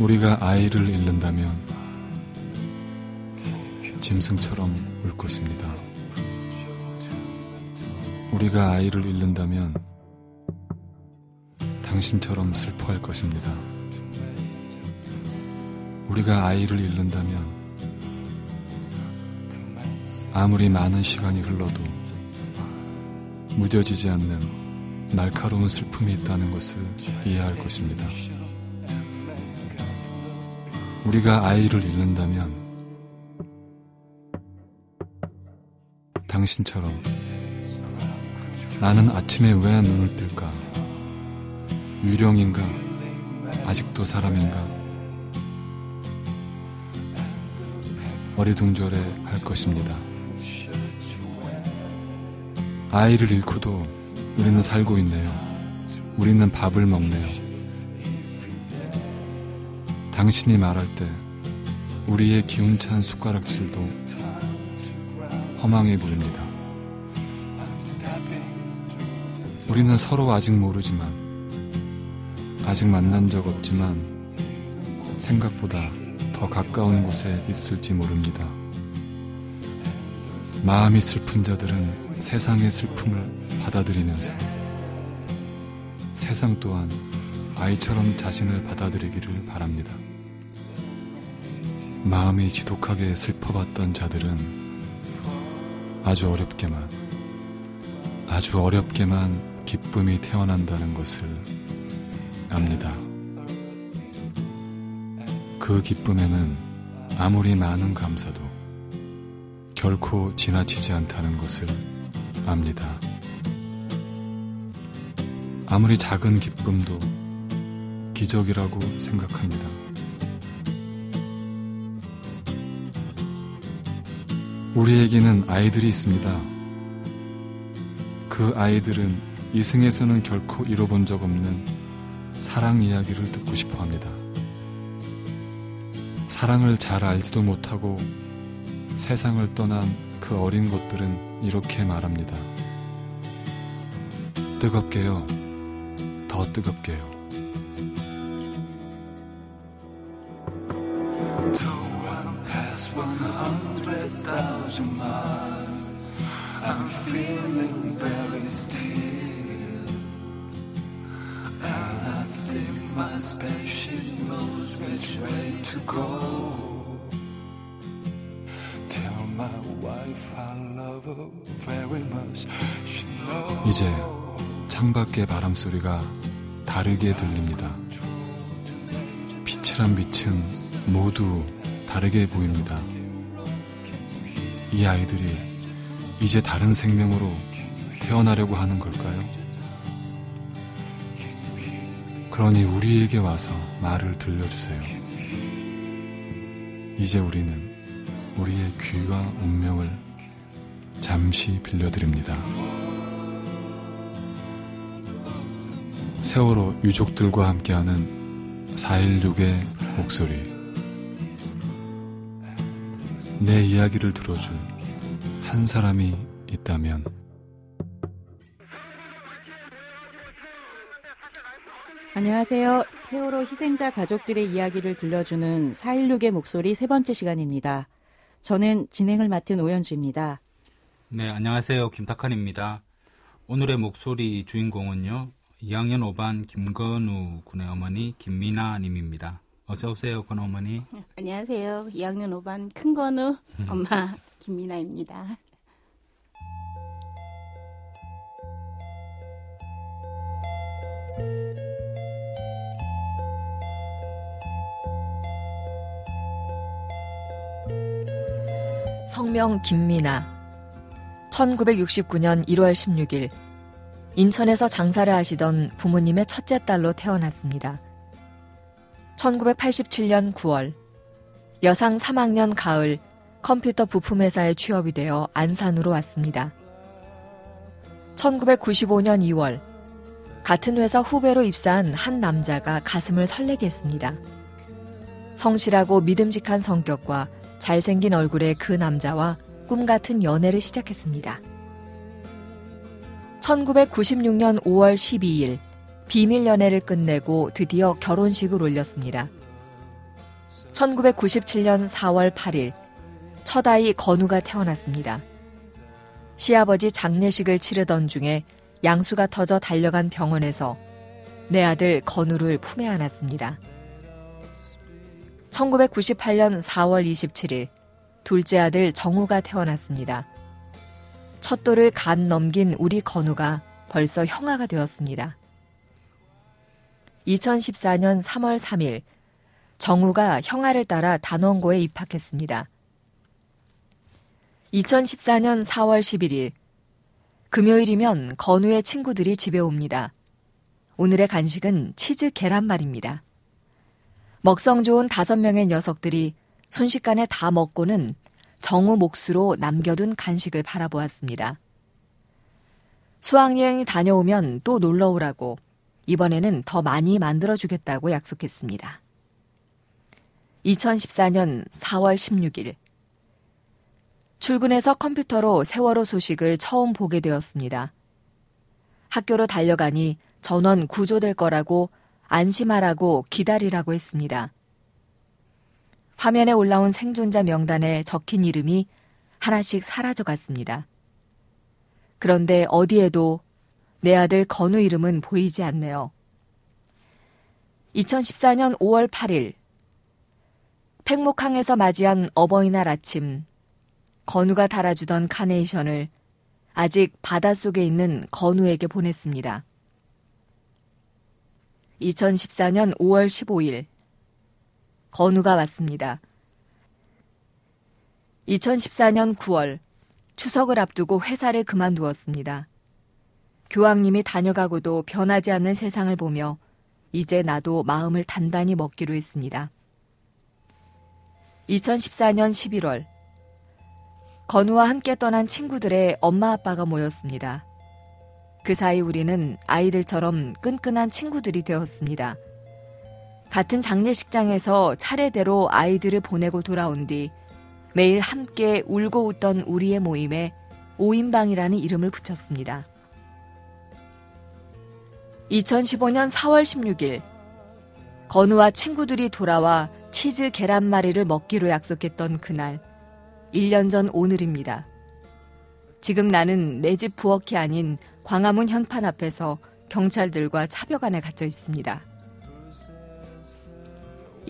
우리가 아이를 잃는다면 짐승처럼 울 것입니다. 우리가 아이를 잃는다면 당신처럼 슬퍼할 것입니다. 우리가 아이를 잃는다면 아무리 많은 시간이 흘러도 무뎌지지 않는 날카로운 슬픔이 있다는 것을 이해할 것입니다. 우리가 아이를 잃는다면 당신처럼 나는 아침에 왜 눈을 뜰까? 유령인가? 아직도 사람인가? 어리둥절해 할 것입니다. 아이를 잃고도 우리는 살고 있네요. 우리는 밥을 먹네요. 당신이 말할 때 우리의 기운찬 숟가락질도 허망해 보입니다. 우리는 서로 아직 모르지만, 아직 만난 적 없지만, 생각보다 더 가까운 곳에 있을지 모릅니다. 마음이 슬픈 자들은 세상의 슬픔을 받아들이면서 세상 또한 아이처럼 자신을 받아들이기를 바랍니다. 마음이 지독하게 슬퍼봤던 자들은 아주 어렵게만, 아주 어렵게만 기쁨이 태어난다는 것을 압니다. 그 기쁨에는 아무리 많은 감사도 결코 지나치지 않다는 것을 압니다. 아무리 작은 기쁨도 기적이라고 생각합니다. 우리에게는 아이들이 있습니다. 그 아이들은 이승에서는 결코 잃어본 적 없는 사랑 이야기를 듣고 싶어 합니다. 사랑을 잘 알지도 못하고 세상을 떠난 그 어린 것들은 이렇게 말합니다. 뜨겁게요. 더 뜨겁게요. 이제 창밖의 바람 소리가 다르게 들립니다. 빛이란 빛은 모두 다르게 보입니다. 이 아이들이 이제 다른 생명으로 태어나려고 하는 걸까요? 그러니 우리에게 와서 말을 들려주세요. 이제 우리는 우리의 귀와 운명을 잠시 빌려드립니다. 세월호 유족들과 함께하는 4.16의 목소리. 내 이야기를 들어줄 한 사람이 있다면 안녕하세요. 세월호 희생자 가족들의 이야기를 들려주는 416의 목소리 세 번째 시간입니다. 저는 진행을 맡은 오연주입니다. 네, 안녕하세요. 김탁한입니다. 오늘의 목소리 주인공은요. 2학년 5반 김건우 군의 어머니 김미나 님입니다. 어서 오세요, 건 어머니. 안녕하세요. 2학년 5반 큰건우 엄마 김미나입니다. 성명 김미나 1969년 1월 16일 인천에서 장사를 하시던 부모님의 첫째 딸로 태어났습니다. 1987년 9월 여상 3학년 가을 컴퓨터 부품회사에 취업이 되어 안산으로 왔습니다. 1995년 2월 같은 회사 후배로 입사한 한 남자가 가슴을 설레게 했습니다. 성실하고 믿음직한 성격과 잘생긴 얼굴의 그 남자와 꿈 같은 연애를 시작했습니다. 1996년 5월 12일 비밀 연애를 끝내고 드디어 결혼식을 올렸습니다. 1997년 4월 8일 첫 아이 건우가 태어났습니다. 시아버지 장례식을 치르던 중에 양수가 터져 달려간 병원에서 내 아들 건우를 품에 안았습니다. 1998년 4월 27일 둘째 아들 정우가 태어났습니다. 첫 돌을 간 넘긴 우리 건우가 벌써 형아가 되었습니다. 2014년 3월 3일 정우가 형아를 따라 단원고에 입학했습니다. 2014년 4월 11일 금요일이면 건우의 친구들이 집에 옵니다. 오늘의 간식은 치즈 계란말입니다. 먹성 좋은 다섯 명의 녀석들이 순식간에 다 먹고는 정우 몫으로 남겨둔 간식을 바라보았습니다. 수학여행 다녀오면 또 놀러 오라고 이번에는 더 많이 만들어주겠다고 약속했습니다. 2014년 4월 16일 출근해서 컴퓨터로 세월호 소식을 처음 보게 되었습니다. 학교로 달려가니 전원 구조될 거라고 안심하라고 기다리라고 했습니다. 화면에 올라온 생존자 명단에 적힌 이름이 하나씩 사라져 갔습니다. 그런데 어디에도 내 아들 건우 이름은 보이지 않네요. 2014년 5월 8일 팽목항에서 맞이한 어버이날 아침 건우가 달아주던 카네이션을 아직 바닷속에 있는 건우에게 보냈습니다. 2014년 5월 15일 건우가 왔습니다. 2014년 9월 추석을 앞두고 회사를 그만두었습니다. 교황님이 다녀가고도 변하지 않는 세상을 보며 이제 나도 마음을 단단히 먹기로 했습니다. 2014년 11월 건우와 함께 떠난 친구들의 엄마 아빠가 모였습니다. 그 사이 우리는 아이들처럼 끈끈한 친구들이 되었습니다. 같은 장례식장에서 차례대로 아이들을 보내고 돌아온 뒤 매일 함께 울고 웃던 우리의 모임에 오인방이라는 이름을 붙였습니다. 2015년 4월 16일 건우와 친구들이 돌아와 치즈 계란말이를 먹기로 약속했던 그날 1년 전 오늘입니다. 지금 나는 내 집 부엌이 아닌 광화문 현판 앞에서 경찰들과 차벽 안에 갇혀 있습니다.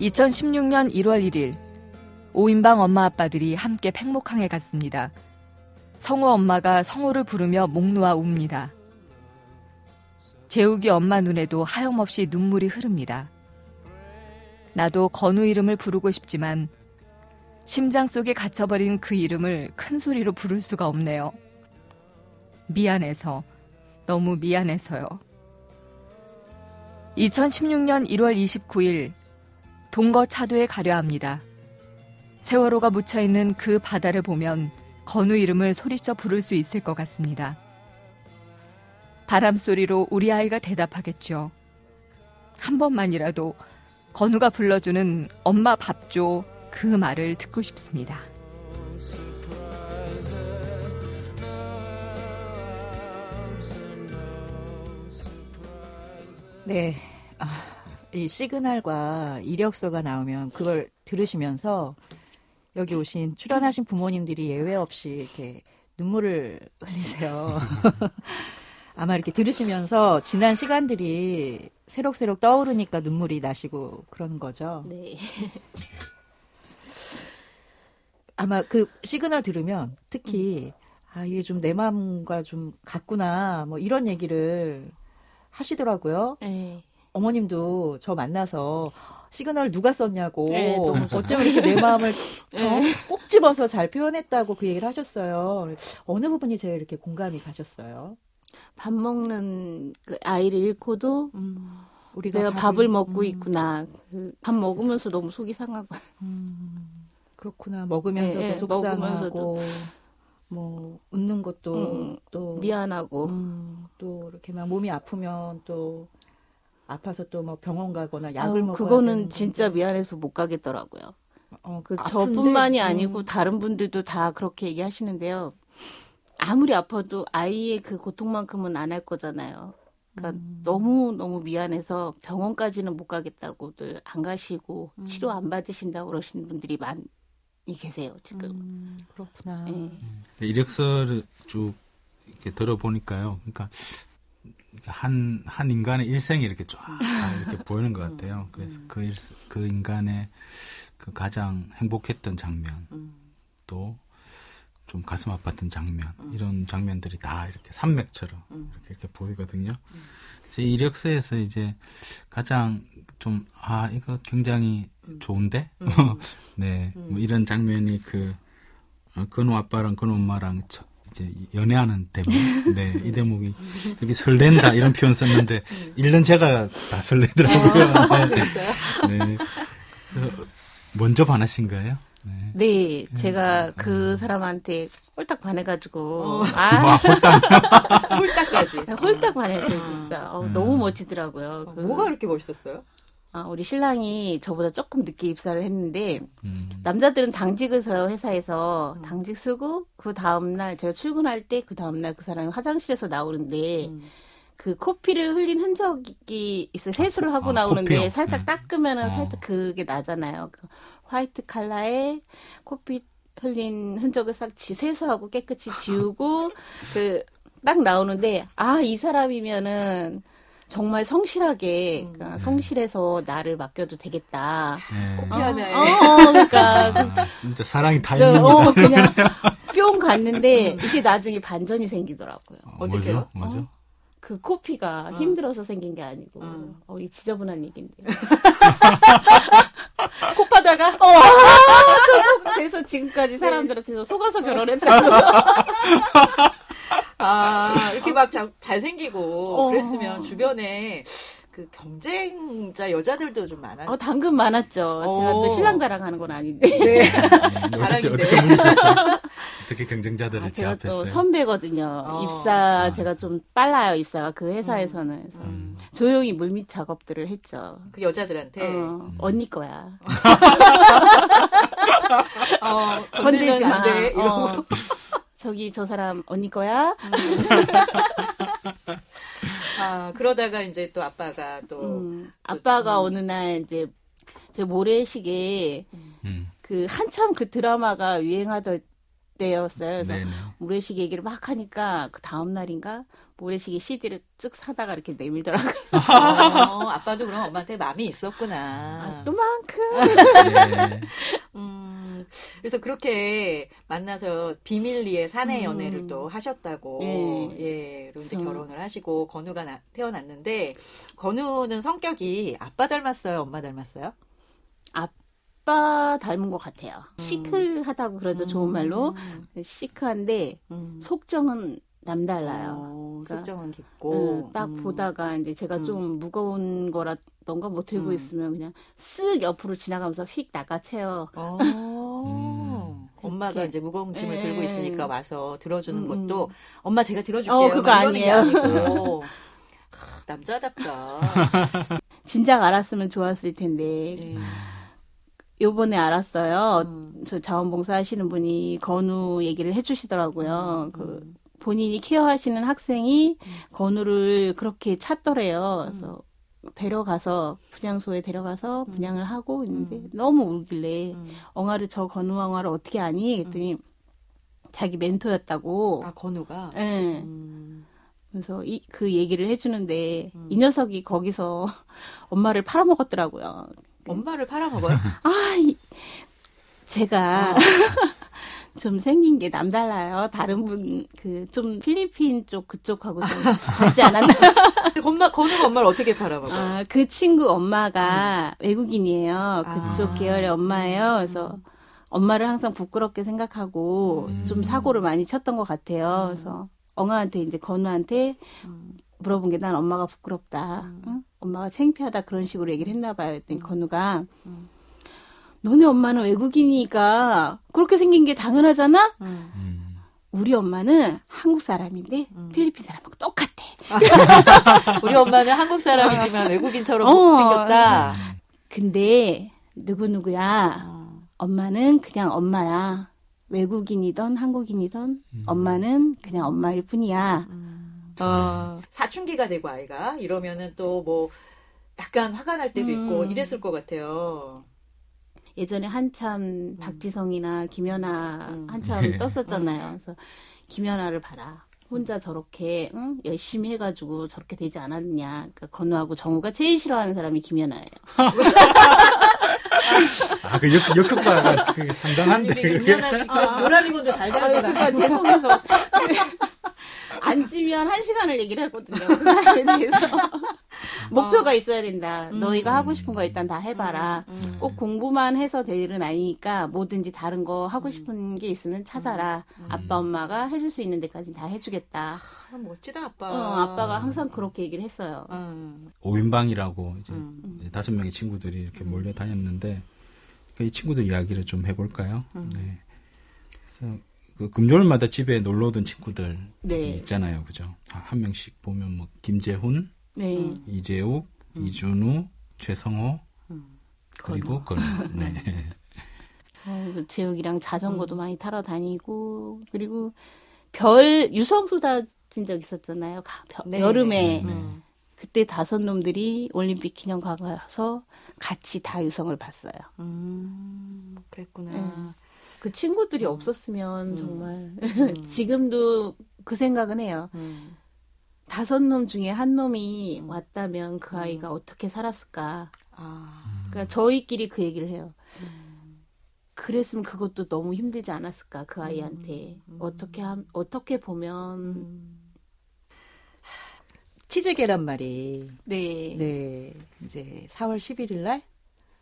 2016년 1월 1일 오인방 엄마 아빠들이 함께 팽목항에 갔습니다. 성우 엄마가 성우를 부르며 목 놓아 웁니다. 재욱이 엄마 눈에도 하염없이 눈물이 흐릅니다. 나도 건우 이름을 부르고 싶지만 심장 속에 갇혀버린 그 이름을 큰 소리로 부를 수가 없네요. 미안해서, 너무 미안해서요. 2016년 1월 29일 동거 차도에 가려 합니다. 세월호가 묻혀 있는 그 바다를 보면 건우 이름을 소리쳐 부를 수 있을 것 같습니다. 바람 소리로 우리 아이가 대답하겠죠. 한 번만이라도 건우가 불러주는 엄마 밥 줘 그 말을 듣고 싶습니다. 네. 아, 이 시그널과 이력서가 나오면 그걸 들으시면서 여기 오신 출연하신 부모님들이 예외 없이 이렇게 눈물을 흘리세요. 아마 이렇게 들으시면서 지난 시간들이 새록새록 떠오르니까 눈물이 나시고 그러는 거죠. 네. 아마 그 시그널 들으면 특히 아 이게 좀 내 마음과 좀 같구나 뭐 이런 얘기를 하시더라고요. 네. 어머님도 저 만나서 시그널 누가 썼냐고 네, 어쩜 이렇게 내 마음을 어? 네. 꼭 집어서 잘 표현했다고 그 얘기를 하셨어요. 어느 부분이 제일 이렇게 공감이 가셨어요? 밥 먹는 그 아이를 잃고도 우리가 내가 밥을 먹고 음, 있구나. 그 밥 먹으면서 너무 속이 상하고. 음, 그렇구나 먹으면서도 예, 예, 속상하고. 뭐 웃는 것도 음, 또 미안하고. 음, 또 이렇게 막 몸이 아프면 또 아파서 또 뭐 병원 가거나 약을 아유, 먹어야 그거는 되는 진짜. 미안해서 못 가겠더라고요. 어, 그 아픈데, 저뿐만이 음, 아니고 다른 분들도 다 그렇게 얘기하시는데요. 아무리 아파도 아이의 그 고통만큼은 안 할 거잖아요. 그러니까 음. 너무 너무 미안해서 병원까지는 못 가겠다고들 안 가시고 음. 치료 안 받으신다고 그러시는 분들이 많이 계세요 지금. 음, 그렇구나. 예. 이력서를 쭉 이렇게 들어보니까요. 그러니까 한, 한 인간의 일생이 이렇게 쫙 이렇게 보이는 것 같아요. 그래서 그, 일, 그 인간의 그 가장 행복했던 장면, 또좀 가슴 아팠던 장면, 이런 장면들이 다 이렇게 산맥처럼 이렇게, 이렇게 보이거든요. 제 이력서에서 이제 가장 좀, 아, 이거 굉장히 좋은데? 네, 뭐 이런 장면이 그, 어, 건우 아빠랑 건우 엄마랑 저- 이제 연애하는 대목. 네, 이 대목이 이렇게 설렌다 이런 표현 썼는데 읽는 제가 다 설레더라고요. 네. 네. 그래서 먼저 반하신 거예요? 네. 네, 제가 그 사람한테 홀딱 반해가지고 아 와, 홀딱. 홀딱까지. 홀딱 반했어요 진짜. 어, 음. 너무 멋지더라고요. 그, 뭐가 그렇게 멋있었어요? 아, 우리 신랑이 저보다 조금 늦게 입사를 했는데 음. 남자들은 당직을 서요 회사에서 음. 당직 쓰고 그 다음 날 제가 출근할 때 그 다음 날 그 사람이 화장실에서 나오는데 음. 그 코피를 흘린 흔적이 있어 요 세수를 하고 아, 나오는데 코피요? 살짝 네. 닦으면은 어. 살짝 그게 나잖아요. 그 화이트 칼라에 코피 흘린 흔적을 싹 지- 세수하고 깨끗이 지우고 그 딱 나오는데 아 이 사람이면은 정말 성실하게 음. 그러니까 성실해서 나를 맡겨도 되겠다. 네. 어, 미안해. 어, 그러니까 아, 진짜 사랑이 다 저, 있는 어. 그냥 뿅 갔는데 이게 나중에 반전이 생기더라고요. 어, 어떡해요? 뭐죠? 뭐죠? 그 코피가 어. 힘들어서 생긴 게 아니고 음. 어, 이 지저분한 얘긴데. 콧바다가 어, 아, 저 속, 그래서 지금까지 사람들한테 저 속아서 결혼했다고. 아, 이렇게 막 자- 잘생기고 어. 그랬으면 주변에 그 경쟁자 여자들도 좀 많아. 어, 당근 많았죠. 제가 어. 또 신랑 자랑하는 건 아닌데. 네. 어떻게. 어떻게 물으셨어요? 어떻게 경쟁자들을 아, 제가 또 제압했어요? 선배거든요. 어. 입사 아. 제가 좀 빨라요. 입사가 그 회사에서는 그래서 음. 조용히 물밑 작업들을 했죠. 그 여자들한테 어, 언니 거야. 어, 건들지 마. 안 돼. 이러고. 어. 저기 저 사람 언니 거야? 아, 그러다가 이제 또 아빠가 또 음, 아빠가 음. 어느 날 이제 저 모래시계 음. 그 한참 그 드라마가 유행하던 때였어요. 그래서 네네. 모래시계 얘기를 막 하니까 그 다음 날인가 모래시계 CD를 쭉 사다가 이렇게 내밀더라고요. 어, 아빠도 그럼 엄마한테 마음이 있었구나. 아, 또만큼. 네. 음, 그래서 그렇게 만나서 비밀리에 사내 음. 연애를 또 하셨다고. 네. 예. 그리고 이제 결혼을 하시고 건우가 나- 태어났는데 건우는 성격이 아빠 닮았어요, 엄마 닮았어요? 아빠 닮은 것 같아요. 시크하다고 그러죠, 좋은 말로. 음. 시크한데 음. 속정은 남달라요. 어, 그러니까, 속정은 깊고. 응, 딱 음. 보다가 이제 제가 음. 좀 무거운 거라던가 뭐 들고 음. 있으면 그냥 쓱 옆으로 지나가면서 휙 나가채요. 어. 음. 엄마가. 이제 무거운 짐을 예. 들고 있으니까 와서 들어주는 음, 것도 음. 엄마 제가 들어줄게요. 어, 그거 아니에요. 남자답다. 진작 알았으면 좋았을 텐데 예. 요번에 알았어요. 음. 저 자원봉사 하시는 분이 건우 얘기를 해주시더라고요. 음, 그 음. 본인이 케어하시는 학생이 음. 건우를 그렇게 찾더래요. 그래서 데려가서 분양소에 데려가서 음. 분양을 하고 있는데 음. 너무 울길래 음. 엉아를 저 건우 엉아를 어떻게 아니? 그랬더니 자기 멘토였다고. 아, 건우가? 예. 음. 그래서 이, 그 얘기를 해주는데 음. 이 녀석이 거기서 엄마를 팔아먹었더라고요. 엄마를 팔아먹어요? 아, 이- 제가 어. 좀 생긴 게 남달라요. 다른 분, 그, 좀 필리핀 쪽 그쪽하고 좀 닮지 않았나? 엄마, 건우가 엄마를 어떻게 팔아먹어요? 아, 그 친구 엄마가 외국인이에요. 그쪽 아. 계열의 엄마예요. 그래서 음. 엄마를 항상 부끄럽게 생각하고 음. 좀 사고를 많이 쳤던 것 같아요. 음. 그래서 엉아한테 이제 건우한테 음. 물어본 게 난 엄마가 부끄럽다. 음. 응? 엄마가 창피하다 그런 식으로 얘기를 했나 봐요. 그랬더니 음. 건우가 음. 너네 엄마는 외국인이니까 그렇게 생긴 게 당연하잖아? 음. 음. 우리 엄마는 한국 사람인데 음. 필리핀 사람하고 똑같아. 우리 엄마는 한국 사람이지만 외국인처럼 어. 생겼다. 근데 누구누구야. 어. 엄마는 그냥 엄마야. 외국인이던 한국인이던 음. 엄마는 그냥 엄마일 뿐이야. 음. 어, 사춘기가 되고 아이가 이러면은 또 뭐 약간 화가 날 때도 있고 음. 이랬을 것 같아요. 예전에 한참 박지성이나 김연아 음. 한참 네. 떴었잖아요. 그래서 김연아를 봐라. 혼자 저렇게 응? 열심히 해가지고 저렇게 되지 않았냐. 그러니까 건우하고 정우가 제일 싫어하는 사람이 김연아예요. 아, 그 역, 역효과가 그게 상당한데. 김연아 씨가 노란 리본도 잘 아, 되는 그러니까 제 속에서 앉으면 한 시간을 얘기를 하거든요. 그 사람에 대해서 목표가 있어야 된다. 음. 너희가 하고 싶은 거 일단 다 해봐라. 음. 꼭 공부만 해서 될 일은 아니니까 뭐든지 다른 거 하고 싶은 게 있으면 찾아라. 아빠 엄마가 해줄 수 있는 데까지 다 해주겠다. 아, 멋지다 아빠. 어, 아빠가 항상 그렇게 얘기를 했어요. 음. 오인방이라고 이제 음. 다섯 명의 친구들이 이렇게 몰려 다녔는데 그이 친구들 이야기를 좀 해볼까요? 음. 네. 그래서 그 금요일마다 집에 놀러 오던 친구들 네. 있잖아요, 그죠? 아, 한 명씩 보면 뭐 김재훈, 네. 이재욱, 이준우, 최성호, 그리고 건우. 네. 어, 그 재욱이랑 자전거도 많이 타러 다니고 그리고 별 유성 쏟아진 적 있었잖아요. 가- 벼- 네, 여름에 네, 네. 음. 그때 다섯 놈들이 올림픽 기념관 가서 같이 다 유성을 봤어요. 음, 그랬구나. 그 친구들이 없었으면 정말 음. 지금도 그 생각은 해요. 음. 다섯 놈 중에 한 놈이 왔다면 그 아이가 음. 어떻게 살았을까? 아, 그러니까 저희끼리 그 얘기를 해요. 그랬으면 그것도 너무 힘들지 않았을까 그 아이한테 음. 어떻게 함, 어떻게 보면 음. 치즈 계란말이. 네, 네, 이제 4월 11일 날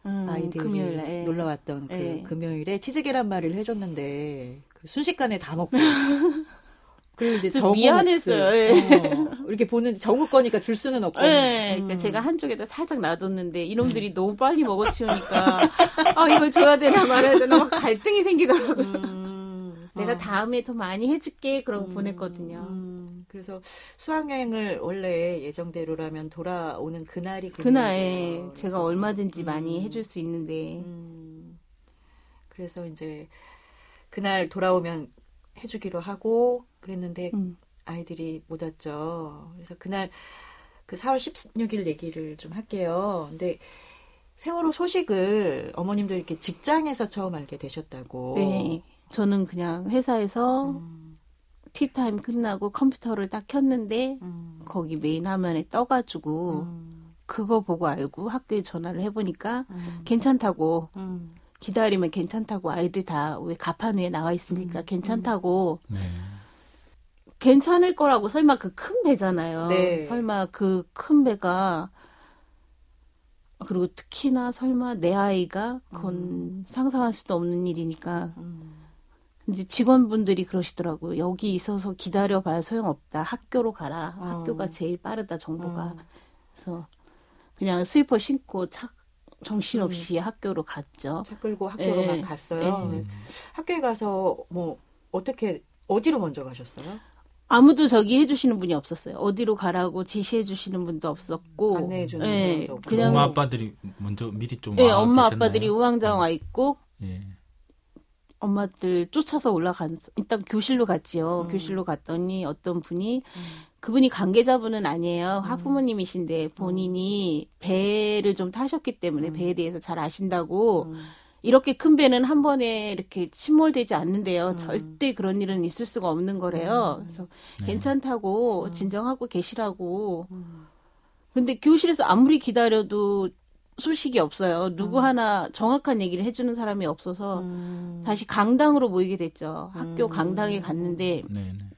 음, 아이들이 금요일 날 예. 놀러 왔던 그 예. 금요일에 치즈 계란말이를 해줬는데 그 순식간에 다 먹고. 그리고 이제 저 정우 미안했어요. 몫을, 어, 이렇게 보는 정우 거니까 줄 수는 없고. 네, 그러니까 음. 제가 한쪽에다 살짝 놔뒀는데 이놈들이 너무 빨리 먹어치우니까 아 이걸 줘야 되나 말아야 되나 막 갈등이 생기더라고요. 음, 내가 어. 다음에 더 많이 해줄게 그러고 음, 보냈거든요. 음, 그래서 수학여행을 원래 예정대로라면 돌아오는 그날이 그날에 금요일이에요. 제가 얼마든지 많이 음. 해줄 수 있는데 음, 그래서 이제 그날 돌아오면 해주기로 하고 그랬는데 음. 아이들이 못 왔죠. 그래서 그날 그 4월 16일 얘기를 좀 할게요. 근데 세월호 소식을 어머님들 이렇게 직장에서 처음 알게 되셨다고. 네, 저는 그냥 회사에서 음, 티타임 끝나고 컴퓨터를 딱 켰는데 음, 거기 메인 화면에 떠가지고 음, 그거 보고 알고 학교에 전화를 해보니까 음, 괜찮다고 음, 기다리면 괜찮다고 아이들 다 왜 가판 위에 나와 있으니까 음, 괜찮다고 네. 괜찮을 거라고 설마 그 큰 배잖아요. 네. 설마 그 큰 배가 그리고 특히나 설마 내 아이가 그건 상상할 수도 없는 일이니까. 음. 근데 직원분들이 그러시더라고요. 여기 있어서 기다려봐야 소용없다. 학교로 가라. 어. 학교가 제일 빠르다 정보가. 어. 그래서 그냥 슬퍼 신고 차, 정신없이 학교로 갔죠. 차 끌고 학교로 예. 막 갔어요. 예. 학교에 가서 뭐 어떻게 어디로 먼저 가셨어요? 아무도 저기 해주시는 분이 없었어요. 어디로 가라고 지시해주시는 분도 없었고. 안내해주는 예, 분도 없고. 그냥 엄마 아빠들이 먼저 미리 좀 예, 와 엄마 계셨나요? 아빠들이 우왕좌왕 와 있고 예. 엄마들 쫓아서 올라간 일단 교실로 갔지요. 음. 교실로 갔더니 어떤 분이 그분이 관계자분은 아니에요. 음. 하부모님이신데 본인이 배를 좀 타셨기 때문에 음. 배에 대해서 잘 아신다고 음. 이렇게 큰 배는 한 번에 이렇게 침몰되지 않는데요. 음. 절대 그런 일은 있을 수가 없는 거래요. 그래서 네. 괜찮다고 음. 진정하고 계시라고. 음. 근데 교실에서 아무리 기다려도 소식이 없어요. 누구 음. 하나 정확한 얘기를 해주는 사람이 없어서 음. 다시 강당으로 모이게 됐죠. 학교 음. 강당에 갔는데 네, 네.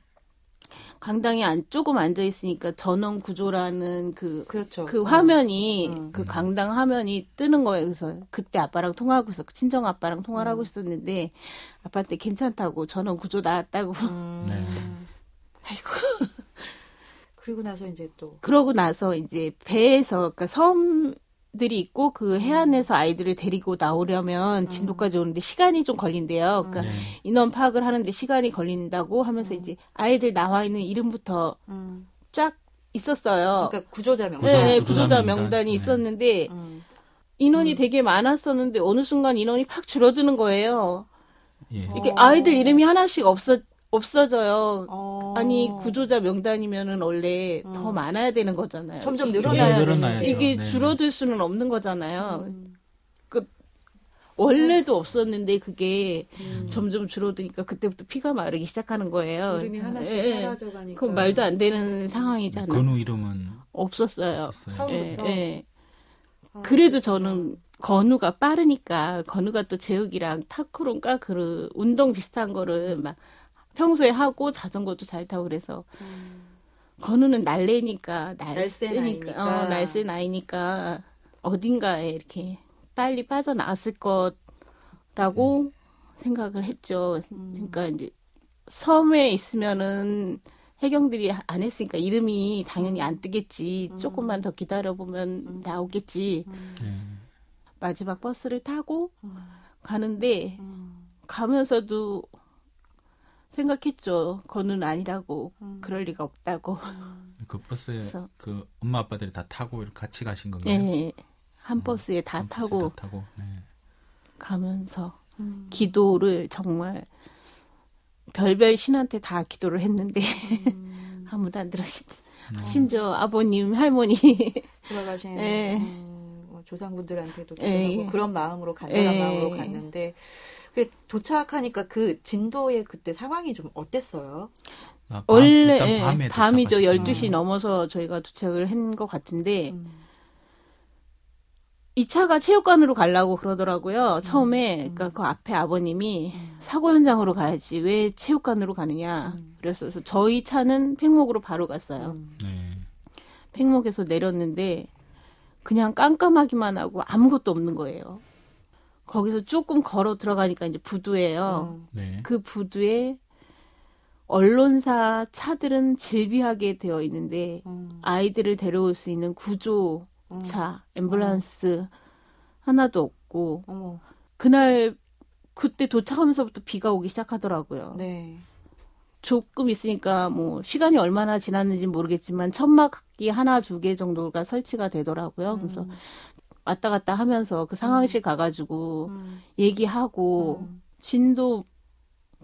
강당에 안 조금 앉아 있으니까 전원 구조라는 그 그렇죠. 그 어. 화면이 음. 그 강당 화면이 뜨는 거예요. 그래서 그때 아빠랑 통화하고 있었고 친정 아빠랑 통화를 음. 하고 있었는데 아빠한테 괜찮다고 전원 구조 나왔다고. 음. 네. 아이고. 그리고 나서 이제 또 그러고 나서 이제 배에서 그러니까 섬 들이 있고 그 해안에서 아이들을 데리고 나오려면 진도까지 오는데 시간이 좀 걸린대요. 그러니까 네. 인원 파악을 하는데 시간이 걸린다고 하면서 음. 이제 아이들 나와 있는 이름부터 음. 쫙 있었어요. 그러니까 구조자 명단. 구조- 네, 구조자 구조자 명단. 명단이 네. 있었는데 음. 인원이 음. 되게 많았었는데 어느 순간 인원이 팍 줄어드는 거예요. 예. 어. 이렇게 아이들 이름이 하나씩 없어 없어져요. 어. 아니 구조자 명단이면은 원래 음. 더 많아야 되는 거잖아요. 점점 이게- 늘어나야 점점 늘어나야죠. 이게 네. 줄어들 수는 없는 거잖아요. 음. 원래도 없었는데 그게 음. 점점 줄어드니까 그때부터 피가 마르기 시작하는 거예요. 이름이 하나씩 예, 예. 사라져가니까. 그 말도 안 되는 상황이잖아요. 건우 이름은 없었어요. 없었어요. 처음부터. 예, 예. 아, 그래도 그렇구나. 저는 건우가 빠르니까 건우가 또 제욱이랑 타크론가 그 운동 비슷한 거를 막 평소에 하고 자전거도 잘 타고 그래서 음. 건우는 날래니까 아이니까. 어, 날쌘 아이니까 어딘가에 이렇게 빨리 빠져나왔을 거라고 생각을 했죠. 음. 그러니까 이제 섬에 있으면은 해경들이 안 했으니까 이름이 당연히 안 뜨겠지. 음. 조금만 더 기다려 보면 음. 나오겠지. 음. 네. 마지막 버스를 타고 음. 가는데 음. 가면서도 생각했죠. 건우는 아니라고. 음. 그럴 리가 없다고. 그 버스에 그래서- 그 엄마 아빠들이 다 타고 이렇게 같이 가신 건가요? 예. 한 버스에 다한 버스에 타고 다 타고. 네. 가면서 음. 기도를 정말 별별 신한테 다 기도를 했는데 음. 아무도 안 들으시. 음. 심지어 아버님, 할머니 돌아가신 예. 음, 뭐 조상분들한테도 예, 기도하고 예. 그런 마음으로 간절한 예. 마음으로 갔는데 그 도착하니까 그 진도의 그때 상황이 좀 어땠어요? 아, 밤, 원래 예, 밤이죠. 도착하셨구나. 12시 넘어서 저희가 도착을 한 것 같은데 음. 이 차가 체육관으로 가려고 그러더라고요. 처음에 음. 그러니까 그 앞에 아버님이 음. 사고 현장으로 가야지 왜 체육관으로 가느냐. 음. 그래서 저희 차는 팽목으로 바로 갔어요. 음. 네. 팽목에서 내렸는데 그냥 깜깜하기만 하고 아무것도 없는 거예요. 거기서 조금 걸어 들어가니까 이제 부두예요. 음. 네. 그 부두에 언론사 차들은 질비하게 되어 있는데 음. 아이들을 데려올 수 있는 구조 차, 음. 앰뷸런스 하나도 없고 어머. 그날 그때 도착하면서부터 비가 오기 시작하더라고요. 네. 조금 있으니까 뭐 시간이 얼마나 지났는지 모르겠지만 천막기 하나 두 개 정도가 설치가 되더라고요. 그래서 음. 왔다 갔다 하면서 그 상황실 가가지고 음. 얘기하고 음. 진도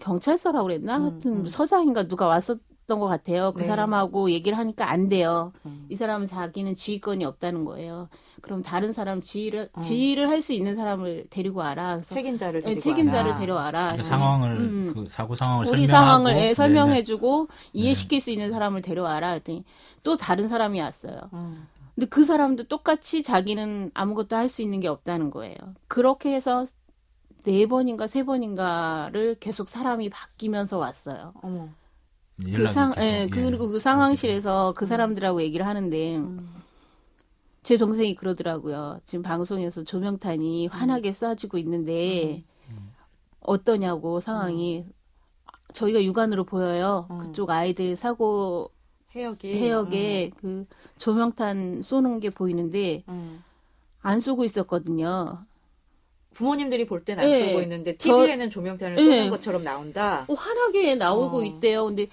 경찰서라고 그랬나? 음, 하여튼 음. 서장인가 누가 왔었 던 것 같아요. 그 네. 사람하고 얘기를 하니까 안 돼요. 음. 이 사람은 자기는 지휘권이 없다는 거예요. 그럼 다른 사람 지휘를 음. 지휘를 할 수 있는 사람을 데리고 와라. 그래서 책임자를 예, 데리고 책임자를 와라. 데려와라. 그러니까 상황을 음. 그 사고 상황을 우리 설명하고 상황을 예, 네네. 설명해주고 이해시킬 수 있는 사람을 데려와라. 했더니 또 다른 사람이 왔어요. 음. 근데 그 사람도 똑같이 자기는 아무것도 할 수 있는 게 없다는 거예요. 그렇게 해서 네 번인가 세 번인가를 계속 사람이 바뀌면서 왔어요. 어머. 그 연락이 상, 예, 예. 그리고 그 상황실에서 그 사람들하고 얘기를 하는데 음. 제 동생이 그러더라고요. 지금 방송에서 조명탄이 환하게 쏴지고 있는데 어떠냐고 상황이 저희가 육안으로 보여요. 음. 그쪽 아이들 사고 해역이 해역에 그 조명탄 쏘는 게 보이는데 음. 음. 안 쏘고 있었거든요. 부모님들이 볼 땐안 예. 쏘고 있는데 저- TV에는 조명탄을 쏘는 예. 것처럼 나온다. 어, 환하게 나오고 어. 있대요. 근데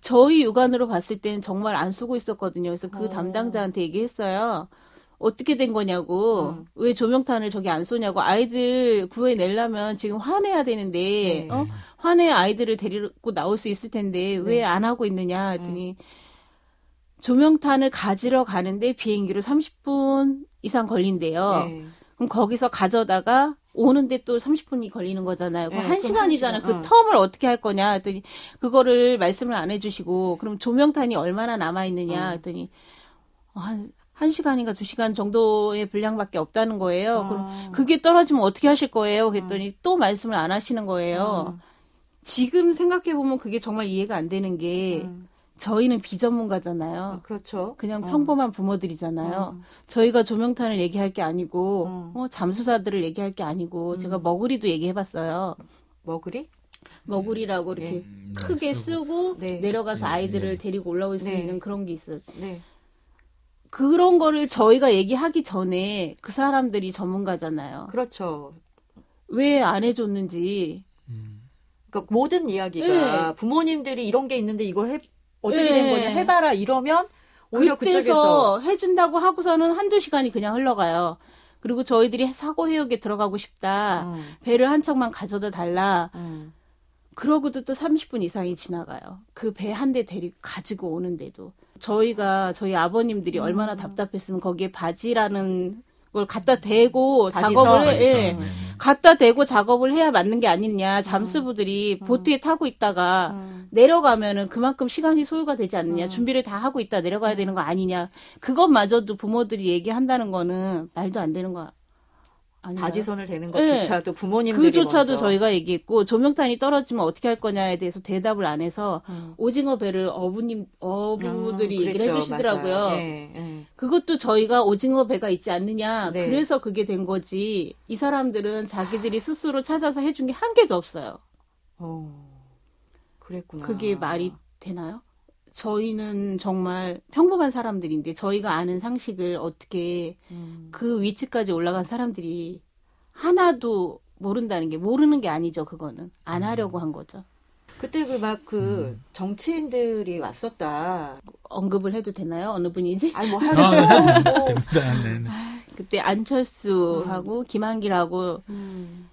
저희 육안으로 봤을 때는 정말 안 쏘고 있었거든요. 그래서 그 어. 담당자한테 얘기했어요. 어떻게 된 거냐고. 음. 왜 조명탄을 저기 안 쏘냐고. 아이들 구해내려면 지금 화내야 되는데, 네. 어? 화내 아이들을 데리고 나올 수 있을 텐데, 왜 네. 안 하고 있느냐. 했더니, 조명탄을 가지러 가는데 비행기로 30분 이상 걸린대요. 네. 그럼 거기서 가져다가 오는데 또 30분이 걸리는 거잖아요. 그럼 네, 한 그럼 시간이잖아요. 한 시간, 그 어. 텀을 어떻게 할 거냐 했더니 그거를 말씀을 안 해주시고 그럼 조명탄이 얼마나 남아 있느냐 어. 했더니 어, 한, 한 시간인가 두 시간 정도의 분량밖에 없다는 거예요. 그럼 어. 그게 떨어지면 어떻게 하실 거예요? 그랬더니 또 말씀을 안 하시는 거예요. 어. 지금 생각해 보면 그게 정말 이해가 안 되는 게 음. 저희는 비전문가잖아요. 그렇죠. 그냥 어. 평범한 부모들이잖아요. 어. 저희가 조명탄을 얘기할 게 아니고 어. 어, 잠수사들을 얘기할 게 아니고 음. 제가 머구리도 얘기해봤어요. 머구리? 머구리라고 이렇게 예. 음, 크게 쓰고. 쓰고 네. 내려가서 예, 아이들을 예. 데리고 올라올 수 네. 있는 그런 게 있어요. 네. 그런 거를 저희가 얘기하기 전에 그 사람들이 전문가잖아요. 그렇죠. 왜 안 해줬는지. 음. 그러니까 모든 이야기가 네. 부모님들이 이런 게 있는데 이걸 해 어떻게 네. 된 거냐 해봐라 이러면 오히려 그쪽에서 해준다고 하고서는 한두 시간이 그냥 흘러가요. 그리고 저희들이 사고 해역에 들어가고 싶다. 음, 배를 한 척만 가져다 달라. 음. 그러고도 또 30분 이상이 지나가요. 그 배 한 대 데리고 가지고 오는데도 저희가 저희 아버님들이 음. 얼마나 답답했으면 거기에 바지라는 걸 갖다 대고 바지선? 작업을 해. 바지선, 예. 갖다 대고 작업을 해야 맞는 게 아니냐. 잠수부들이 보트에 타고 있다가 음. 내려가면은 그만큼 시간이 소요가 되지 않느냐. 음. 준비를 다 하고 있다 내려가야 되는 거 아니냐. 그것마저도 부모들이 얘기한다는 거는 말도 안 되는 거 아니에요. 바지선을 대는 것조차도 부모님들이 네. 그조차도 먼저. 저희가 얘기했고 조명탄이 떨어지면 어떻게 할 거냐에 대해서 대답을 안 해서 음. 오징어 배를 어부님 어부들이 음, 얘기를. 해주시더라고요. 예, 예. 그것도 저희가 오징어 배가 있지 않느냐. 네. 그래서 그게 된 거지. 이 사람들은 자기들이 스스로 찾아서 해준 게 한 개도 없어요. 어, 그랬구나. 그게 말이 되나요? 저희는 정말 평범한 사람들인데 저희가 아는 상식을 어떻게 음. 그 위치까지 올라간 사람들이 하나도 모른다는 게 모르는 게 아니죠. 그거는 안 하려고 한 거죠. 그때 그 막그 정치인들이 왔었다. 언급을 해도 되나요? 어느 분이지? 아니 뭐 아, 하루 뭐, 됩니다. 네, 네. 그때 안철수하고 김한길하고 음.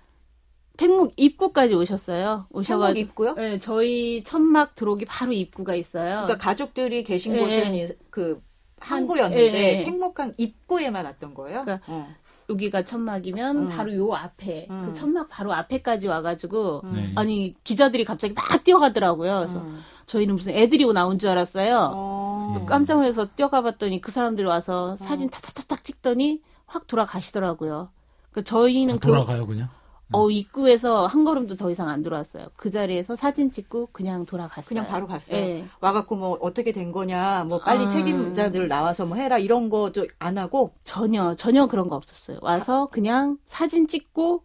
팽목 입구까지 오셨어요. 오셔가지고 입구요? 네, 저희 천막 들어오기 바로 입구가 있어요. 그러니까 가족들이 계신 예, 곳은 그 한- 항구였는데 예, 예. 팽목항 입구에만 왔던 거예요. 그러니까 어. 여기가 천막이면 음. 바로 요 앞에 음. 그 천막 바로 앞에까지 와가지고 음. 네. 아니 기자들이 갑자기 막 뛰어가더라고요. 그래서 음. 저희는 무슨 애들이 나온 줄 알았어요. 어. 예. 깜짝 놀라서 뛰어가봤더니 그 사람들이 와서 사진 타타타탁 찍더니 확 돌아가시더라고요. 그 저희는 다그 돌아가요 그냥. 어, 입구에서 한 걸음도 더 이상 안 돌아왔어요. 그 자리에서 사진 찍고 그냥 돌아갔어요. 그냥 바로 갔어요. 예. 와갖고 뭐 어떻게 된 거냐, 뭐 빨리 아. 책임자들 나와서 뭐 해라 이런 거도 안 하고 전혀, 전혀 그런 거 없었어요. 와서 그냥 사진 찍고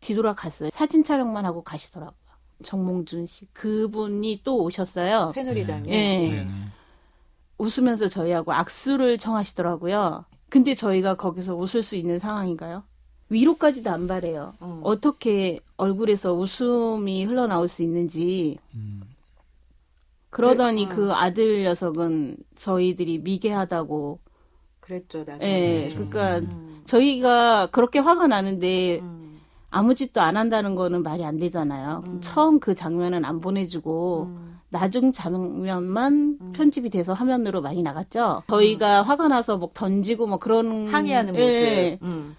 뒤돌아 갔어요. 사진 촬영만 하고 가시더라고요. 정몽준 씨. 그분이 또 오셨어요. 새누리당에. 예. 네, 네. 웃으면서 저희하고 악수를 청하시더라고요. 근데 저희가 거기서 웃을 수 있는 상황인가요? 위로까지 도 안 바래요. 어. 어떻게 얼굴에서 웃음이 흘러나올 수 있는지. 음. 그러더니 그래, 어. 그 아들 녀석은 저희들이 미개하다고. 그랬죠 나중에. 예, 그렇죠. 그러니까 음. 저희가 그렇게 화가 나는데 음. 아무 짓도 안 한다는 거는 말이 안 되잖아요. 음. 처음 그 장면은 안 보내주고 음. 나중 장면만 음. 편집이 돼서 화면으로 많이 나갔죠. 저희가 화가 나서 뭐 던지고 뭐 그런 항의하는 예, 모습. 음.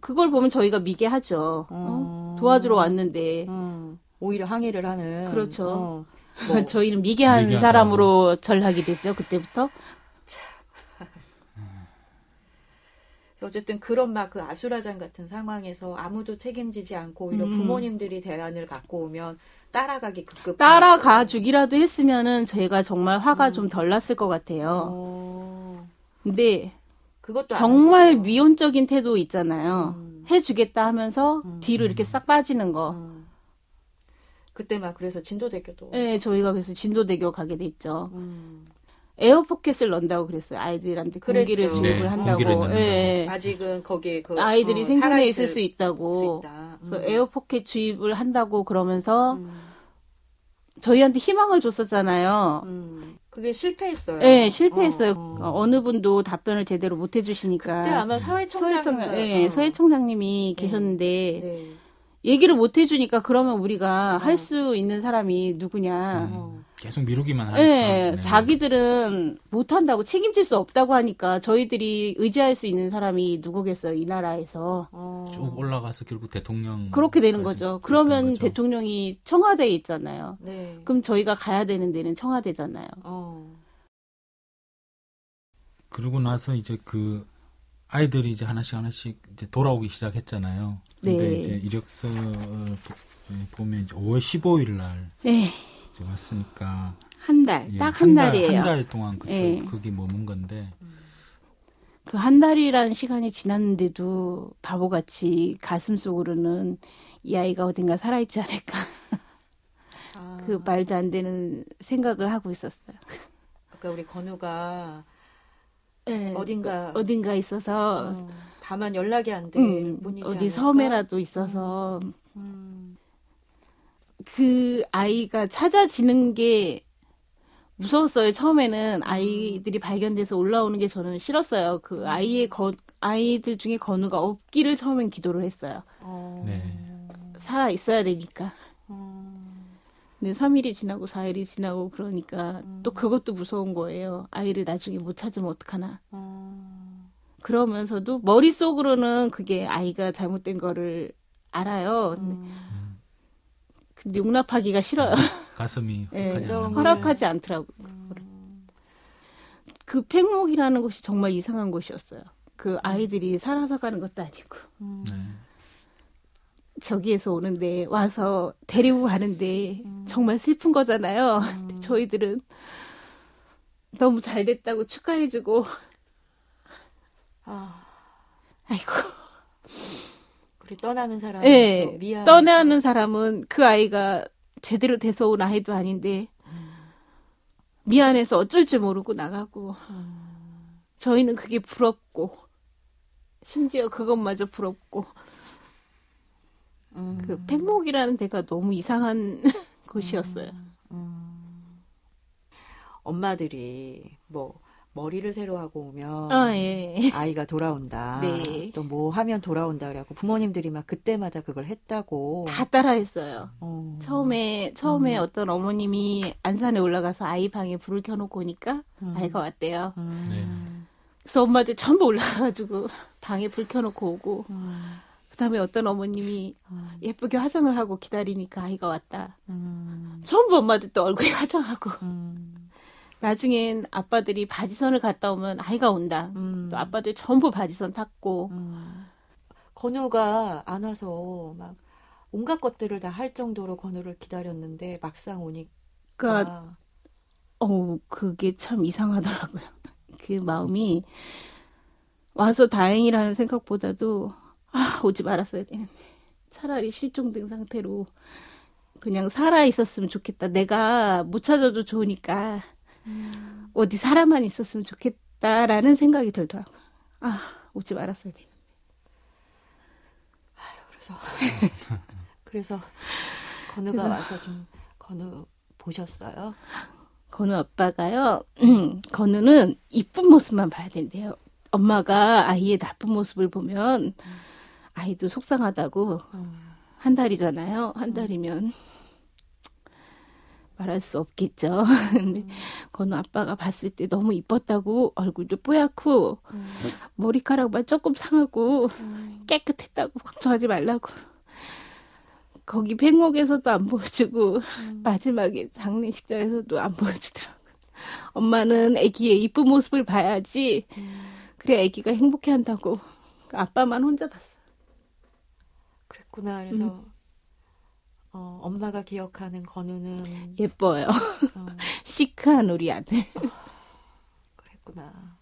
그걸 보면 저희가 미개하죠. 어? 어. 도와주러 왔는데 음. 오히려 항의를 하는. 그렇죠. 어. 뭐, 저희는 미개한 미개하다고. 사람으로 전락이 됐죠. 그때부터. 그래서 어쨌든 그런 막 그 아수라장 같은 상황에서 아무도 책임지지 않고 오히려 음. 부모님들이 대안을 갖고 오면 따라가기 급급. 따라가 주기라도 했으면은 저희가 정말 화가 음. 좀덜 났을 것 같아요. 어. 근데 그것도 안 정말. 미온적인 태도 있잖아요. 음. 해주겠다 하면서 음. 뒤로 이렇게 싹 빠지는 거. 음. 그때 막 그래서 진도대교도. 네, 저희가 그래서 진도대교 가게 됐죠. 음. 에어포켓을 넣는다고 그랬어요. 아이들한테 공기를. 주입을 네, 한다고. 공기를. 예. 아직은 거기에 그 아이들이 어, 생존해 있을 수 있다고. 수 있다. 그래서 음. 에어포켓 주입을 한다고 그러면서 음. 저희한테 희망을 줬었잖아요. 음. 그게 실패했어요. 네, 실패했어요. 어, 어, 어. 느 분도 답변을 제대로 못 해주시니까. 그때 아마 사회청장 서해청, 예, 서해청장님이 네. 계셨는데 네. 얘기를 못 해주니까 그러면 우리가 어. 할수 있는 사람이 누구냐. 어. 계속 미루기만 하니까. 예, 네. 자기들은 못한다고 책임질 수 없다고 하니까 저희들이 의지할 수 있는 사람이 누구겠어요, 이 나라에서. 어. 쭉 올라가서 결국 대통령 그렇게 되는 거죠. 그러면 대통령이 청와대에 있잖아요. 네. 그럼 저희가 가야 되는 데는 청와대잖아요. 어. 그러고 나서 이제 그 아이들이 이제 하나씩 하나씩 이제 돌아오기 시작했잖아요. 근데 네. 이제 이력서를 보- 예, 보면 이제 5월 15일 날 예, 이제 왔으니까 한 달, 예, 딱한 달- 달이에요. 한 달 동안 그쵸. 예. 그게 머문 건데 그 한 달이라는 시간이 지났는데도 바보같이 가슴 속으로는 이 아이가 어딘가 살아있지 않을까. 아. 그 말도 안 되는 생각을 하고 있었어요. 아까 우리 건우가 예, 어딘가 어딘가 있어서 어, 다만 연락이 안 돼. 음, 어디 않을까? 섬에라도 있어서 음. 그 아이가 찾아지는 게 무서웠어요. 처음에는 아이들이 발견돼서 올라오는 게 저는 싫었어요. 그 아이의 거, 아이들 중에 건우가 없기를 처음엔 기도를 했어요. 어. 네. 살아 있어야 되니까. 어. 근데 3일이 지나고 4일이 지나고 그러니까 음. 또 그것도 무서운 거예요. 아이를 나중에 못 찾으면 어떡하나. 어. 그러면서도 머릿속으로는 그게 아이가 잘못된 거를 알아요. 음. 근데 용납하기가 싫어요. 가슴이 예, 혹하지 좀 허락하지 않더라고요. 음. 그 팽목이라는 곳이 정말 이상한 곳이었어요. 그 아이들이 살아서 가는 것도 아니고 음. 네. 저기에서 오는데 와서 데리고 가는데 음. 정말 슬픈 거잖아요. 음. 저희들은 너무 잘 됐다고 축하해주고 아, 아이고 그래 떠나는 사람 예 미안 떠나는 사람은 그 아이가 제대로 돼서 온 아이도 아닌데 미안해서 어쩔 줄 모르고 나가고 저희는 그게 부럽고 심지어 그것마저 부럽고 음. 그 팽목이라는 데가 너무 이상한 곳이었어요. 엄마들이 뭐 머리를 새로 하고 오면 아 예. 아이가 돌아온다. 네. 또 뭐 하면 돌아온다 그래갖고 부모님들이 막 그때마다 그걸 했다고. 다 따라했어요. 어. 처음에 처음에 음. 어떤 어머님이 안산에 올라가서 아이 방에 불을 켜놓고 오니까 음. 아이가 왔대요. 음. 그래서 엄마들 전부 올라가가지고 방에 불 켜놓고 오고 음. 그다음에 어떤 어머님이 음. 예쁘게 화장을 하고 기다리니까 아이가 왔다. 음. 전부 엄마들 또 얼굴에 화장하고 음. 나중엔 아빠들이 바지선을 갔다 오면 아이가 온다. 음. 또 아빠들 전부 바지선 탔고 음. 건우가 안 와서 막 온갖 것들을 다 할 정도로 건우를 기다렸는데 막상 오니까 그러니까 어 그게 참 이상하더라고요. 그 마음이 와서 다행이라는 생각보다도 아 오지 말았어야 되는데 차라리 실종된 상태로 그냥 살아 있었으면 좋겠다. 내가 못 찾아도 좋으니까 어디 살아만 있었으면 좋겠다라는 생각이 들더라고요. 아 오지 말았어야 돼. 그래서 그래서 건우가 그래서- 와서 좀 건우 보셨어요? 건우 아빠가요. 건우는 이쁜 모습만 봐야 된대요. 엄마가 아이의 나쁜 모습을 보면 아이도 속상하다고 음. 한 달이잖아요. 한 달이면 말할 수 없겠죠. 근데 건우 아빠가 봤을 때 너무 이뻤다고 얼굴도 뽀얗고 음. 머리카락만 조금 상하고 깨끗했다고 걱정하지 말라고. 거기 팽목에서도 안 보여주고 마지막에 장례식장에서도 안 보여주더라고요. 엄마는 아기의 이쁜 모습을 봐야지 그래 아기가 행복해한다고 아빠만 혼자 봤어. 그랬구나. 그래서 어, 엄마가 기억하는 건우는 예뻐요. 어, 시크한 우리 아들. 그랬구나.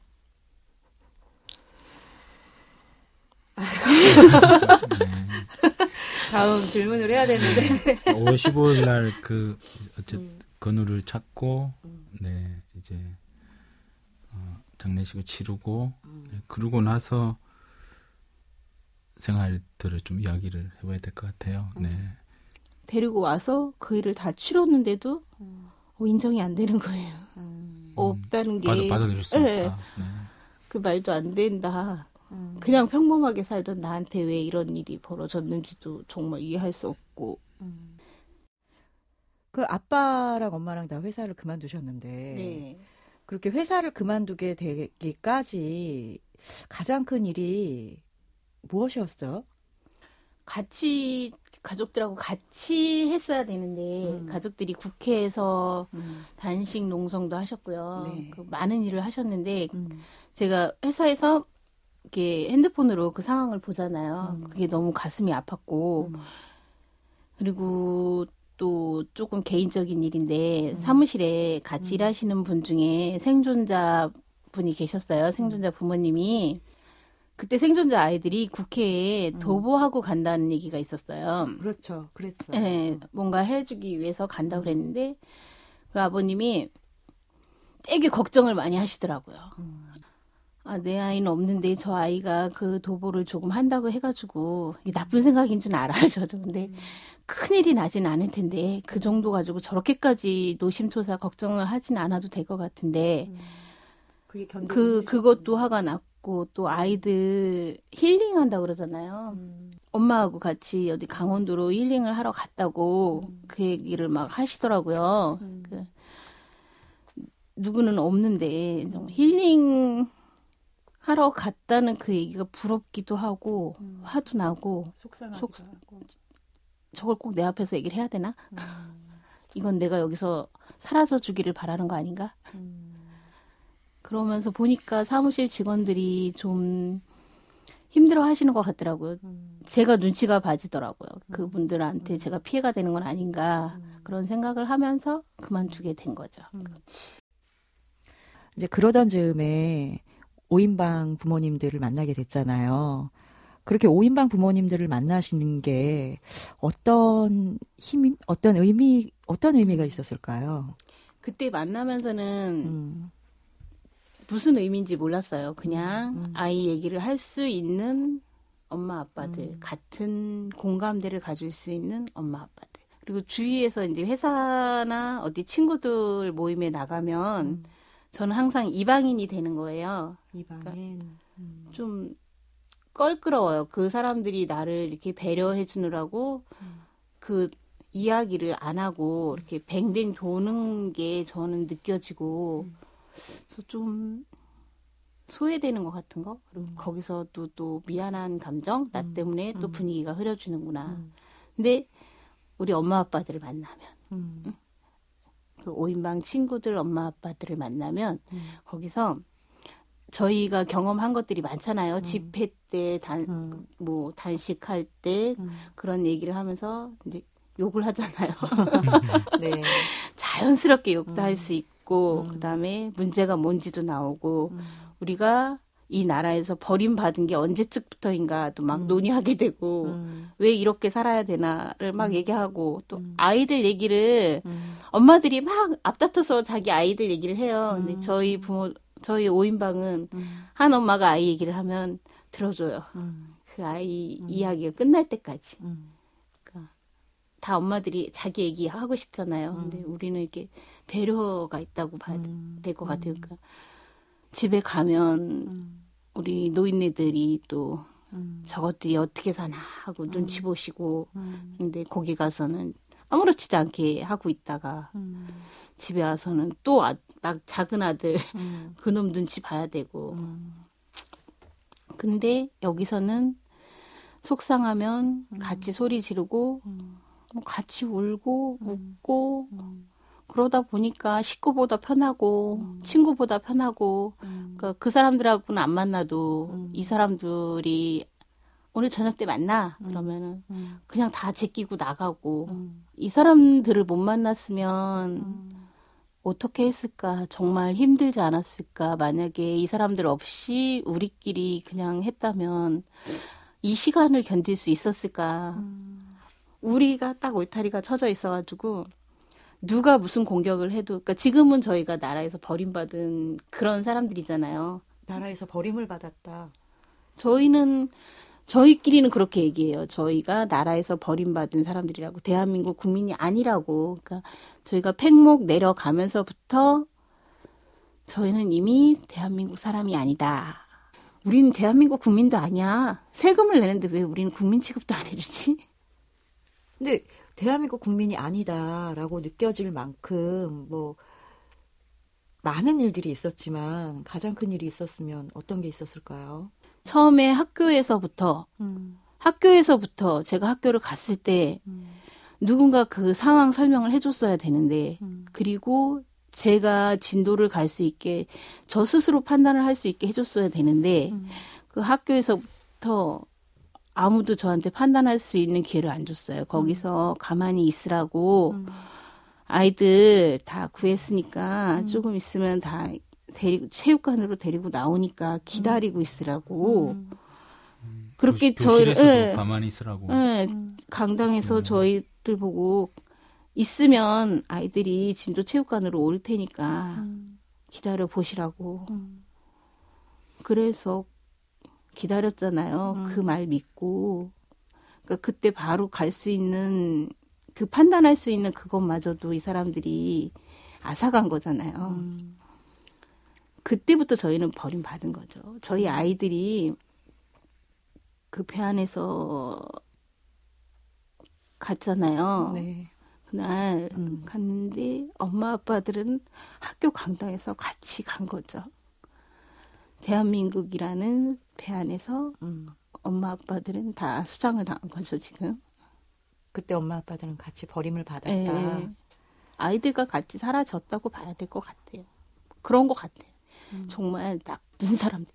다음 질문을 해야 되는데. 5월 15일 날 그 어쨌든 음. 건우를 찾고 음. 네 이제 어, 장례식을 치르고 음. 네, 그러고 나서 생활들을 좀 이야기를 해봐야 될 것 같아요. 음. 네. 데리고 와서 그 일을 다 치렀는데도 음. 어, 인정이 안 되는 거예요. 음. 없다는 게 받아 그 받아들일 수 네. 없다. 네. 말도 안 된다. 음. 그냥 평범하게 살던 나한테 왜 이런 일이 벌어졌는지도 정말 이해할 수 없고. 음. 그 아빠랑 엄마랑 다 회사를 그만두셨는데 네. 그렇게 회사를 그만두게 되기까지 가장 큰 일이 무엇이었어요? 같이 가족들하고 같이 했어야 되는데 음. 가족들이 국회에서 단식 농성도 하셨고요. 네. 그 많은 일을 하셨는데 음. 제가 회사에서 이렇게 핸드폰으로 그 상황을 보잖아요. 음. 그게 너무 가슴이 아팠고 음. 그리고 또 조금 개인적인 일인데 음. 사무실에 같이 음. 일하시는 분 중에 생존자 분이 계셨어요. 생존자 부모님이 그때 생존자 아이들이 국회에 음. 도보하고 간다는 얘기가 있었어요. 그렇죠. 그랬어. 예, 뭔가 해주기 위해서 간다고 그랬는데 그 아버님이 되게 걱정을 많이 하시더라고요. 음. 아, 내 아이는 없는데 저 아이가 그 도보를 조금 한다고 해가지고 이게 나쁜 생각인 줄 알아요, 저도. 근데 큰일이 나진 않을 텐데 그 정도 가지고 저렇게까지 노심초사 걱정을 하진 않아도 될 것 같은데 그. 그것도 화가 났고 또 아이들 힐링한다 고 그러잖아요. 음. 엄마하고 같이 어디 강원도로 힐링을 하러 갔다고 음. 그 얘기를 막 하시더라고요. 음. 그 누구는 없는데 좀 힐링 하러 갔다는 그 얘기가 부럽기도 하고 음. 화도 나고 속상하기도 속- 하고. 저걸 꼭 내 앞에서 얘기를 해야 되나? 음. 이건 내가 여기서 사라져 주기를 바라는 거 아닌가? 음. 그러면서 보니까 사무실 직원들이 좀 힘들어 하시는 것 같더라고요. 음. 제가 눈치가 봐지더라고요. 그분들한테 제가 피해가 되는 건 아닌가 음. 그런 생각을 하면서 그만두게 된 거죠. 이제 그러던 즈음에 5인방 부모님들을 만나게 됐잖아요. 그렇게 5인방 부모님들을 만나시는 게 어떤 힘, 어떤 의미, 어떤 의미가 있었을까요? 그때 만나면서는 음, 무슨 의미인지 몰랐어요. 그냥 음. 아이 얘기를 할 수 있는 엄마 아빠들, 음. 같은 공감대를 가질 수 있는 엄마 아빠들. 그리고 주위에서 이제 회사나 어디 친구들 모임에 나가면 음. 저는 항상 이방인이 되는 거예요. 이방인. 음. 좀 껄끄러워요. 그 사람들이 나를 이렇게 배려해 주느라고 음. 그 이야기를 안 하고 이렇게 뱅뱅 도는 게 저는 느껴지고 음. 그래서 좀 소외되는 것 같은 거 그리고 음. 거기서 또 또 미안한 감정 나 음. 때문에 또 음. 분위기가 흐려지는구나. 음. 근데 우리 엄마 아빠들을 만나면 음. 그 5인방 친구들 엄마 아빠들을 만나면 음. 거기서 저희가 경험한 것들이 많잖아요. 음. 집회 때, 단, 음. 뭐, 단식할 때 음. 그런 얘기를 하면서 이제 욕을 하잖아요. 네. 자연스럽게 욕도 음. 할수 있고, 음. 그 다음에 문제가 뭔지도 나오고, 음. 우리가 이 나라에서 버림받은 게 언제쯤부터인가 또막 음. 논의하게 되고, 음. 왜 이렇게 살아야 되나를 막 음. 얘기하고, 또 음. 아이들 얘기를 음. 엄마들이 막 앞다퉈서 자기 아이들 얘기를 해요. 근데 음. 저희 부모, 저희 5인방은 음. 한 엄마가 아이 얘기를 하면 들어줘요. 음. 그 아이 음. 이야기가 끝날 때까지. 음. 다 엄마들이 자기 얘기 하고 싶잖아요. 음. 근데 우리는 이렇게 배려가 있다고 봐야 음. 될것 같아요. 음. 그러니까 집에 가면 음. 우리 노인네들이 또 음. 저것들이 어떻게 사나 하고 음. 눈치 보시고 음. 근데 거기 가서는 아무렇지도 않게 하고 있다가 음. 집에 와서는 또 아, 막 작은 아들 음. 그놈 눈치 봐야 되고 음. 근데 여기서는 속상하면 음. 같이 소리 지르고 음. 뭐 같이 울고 음. 웃고 음. 그러다 보니까 식구보다 편하고 음. 친구보다 편하고 음. 그러니까 그 사람들하고는 안 만나도 음. 이 사람들이 오늘 저녁 때 만나 음. 그러면은 음. 그냥 다 제끼고 나가고 음. 이 사람들을 못 만났으면 음. 어떻게 했을까 정말 힘들지 않았을까 만약에 이 사람들 없이 우리끼리 그냥 했다면 이 시간을 견딜 수 있었을까 음. 우리가 딱 울타리가 쳐져 있어가지고 누가 무슨 공격을 해도 그러니까 지금은 저희가 나라에서 버림받은 그런 사람들이잖아요. 나라에서 버림을 받았다. 저희는 저희끼리는 그렇게 얘기해요. 저희가 나라에서 버림받은 사람들이라고 대한민국 국민이 아니라고. 그러니까 저희가 팽목 내려가면서부터 저희는 이미 대한민국 사람이 아니다. 우리는 대한민국 국민도 아니야. 세금을 내는데 왜 우리는 국민 취급도 안 해주지? 근데 대한민국 국민이 아니다라고 느껴질 만큼 뭐 많은 일들이 있었지만 가장 큰 일이 있었으면 어떤 게 있었을까요? 처음에 학교에서부터 음. 학교에서부터 제가 학교를 갔을 때 음. 누군가 그 상황 설명을 해줬어야 되는데 음. 그리고 제가 진도를 갈 수 있게 저 스스로 판단을 할 수 있게 해줬어야 되는데 음. 그 학교에서부터 아무도 저한테 판단할 수 있는 기회를 안 줬어요. 거기서 가만히 있으라고 음. 아이들 다 구했으니까 음. 조금 있으면 다 데리고 체육관으로 데리고 나오니까 기다리고 있으라고 음. 그렇게 교, 저희를 교실에서도 예, 가만히 있으라고. 예, 음. 강당에서 음. 저희들 보고 있으면 아이들이 진도 체육관으로 올 테니까 음. 기다려 보시라고. 음. 그래서 기다렸잖아요. 음. 그말 믿고. 그러니까 그때 바로 갈 수 있는 그 판단할 수 있는 그것마저도 이 사람들이 앗아간 거잖아요. 음. 그때부터 저희는 버림받은 거죠. 저희 아이들이 그배 안에서 갔잖아요. 네. 그날 음. 갔는데 엄마 아빠들은 학교 강당에서 같이 간 거죠. 대한민국이라는 배 안에서 음. 엄마 아빠들은 다 수장을 당한 거죠 지금. 그때 엄마 아빠들은 같이 버림을 받았다. 예. 아이들과 같이 사라졌다고 봐야 될 것 같아요. 그런 것 같아요. 음. 정말 나쁜 사람들.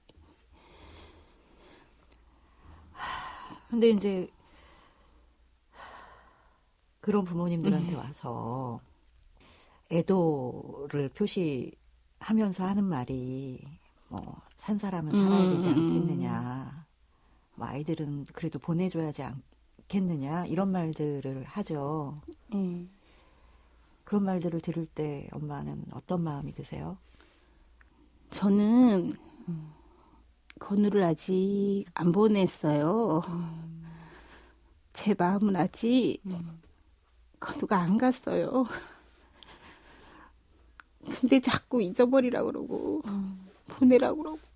근데 이제 그런 부모님들한테 와서 애도를 표시하면서 하는 말이 뭐 산 사람은 살아야 되지 음, 음, 않겠느냐. 뭐 아이들은 그래도 보내줘야지 않겠느냐 이런 말들을 하죠. 예. 그런 말들을 들을 때 엄마는 어떤 마음이 드세요? 저는 음. 건우를 아직 안 보냈어요. 음. 제 마음은 아직 음. 건우가 안 갔어요. 근데 자꾸 잊어버리라 그러고 보내라 그러고.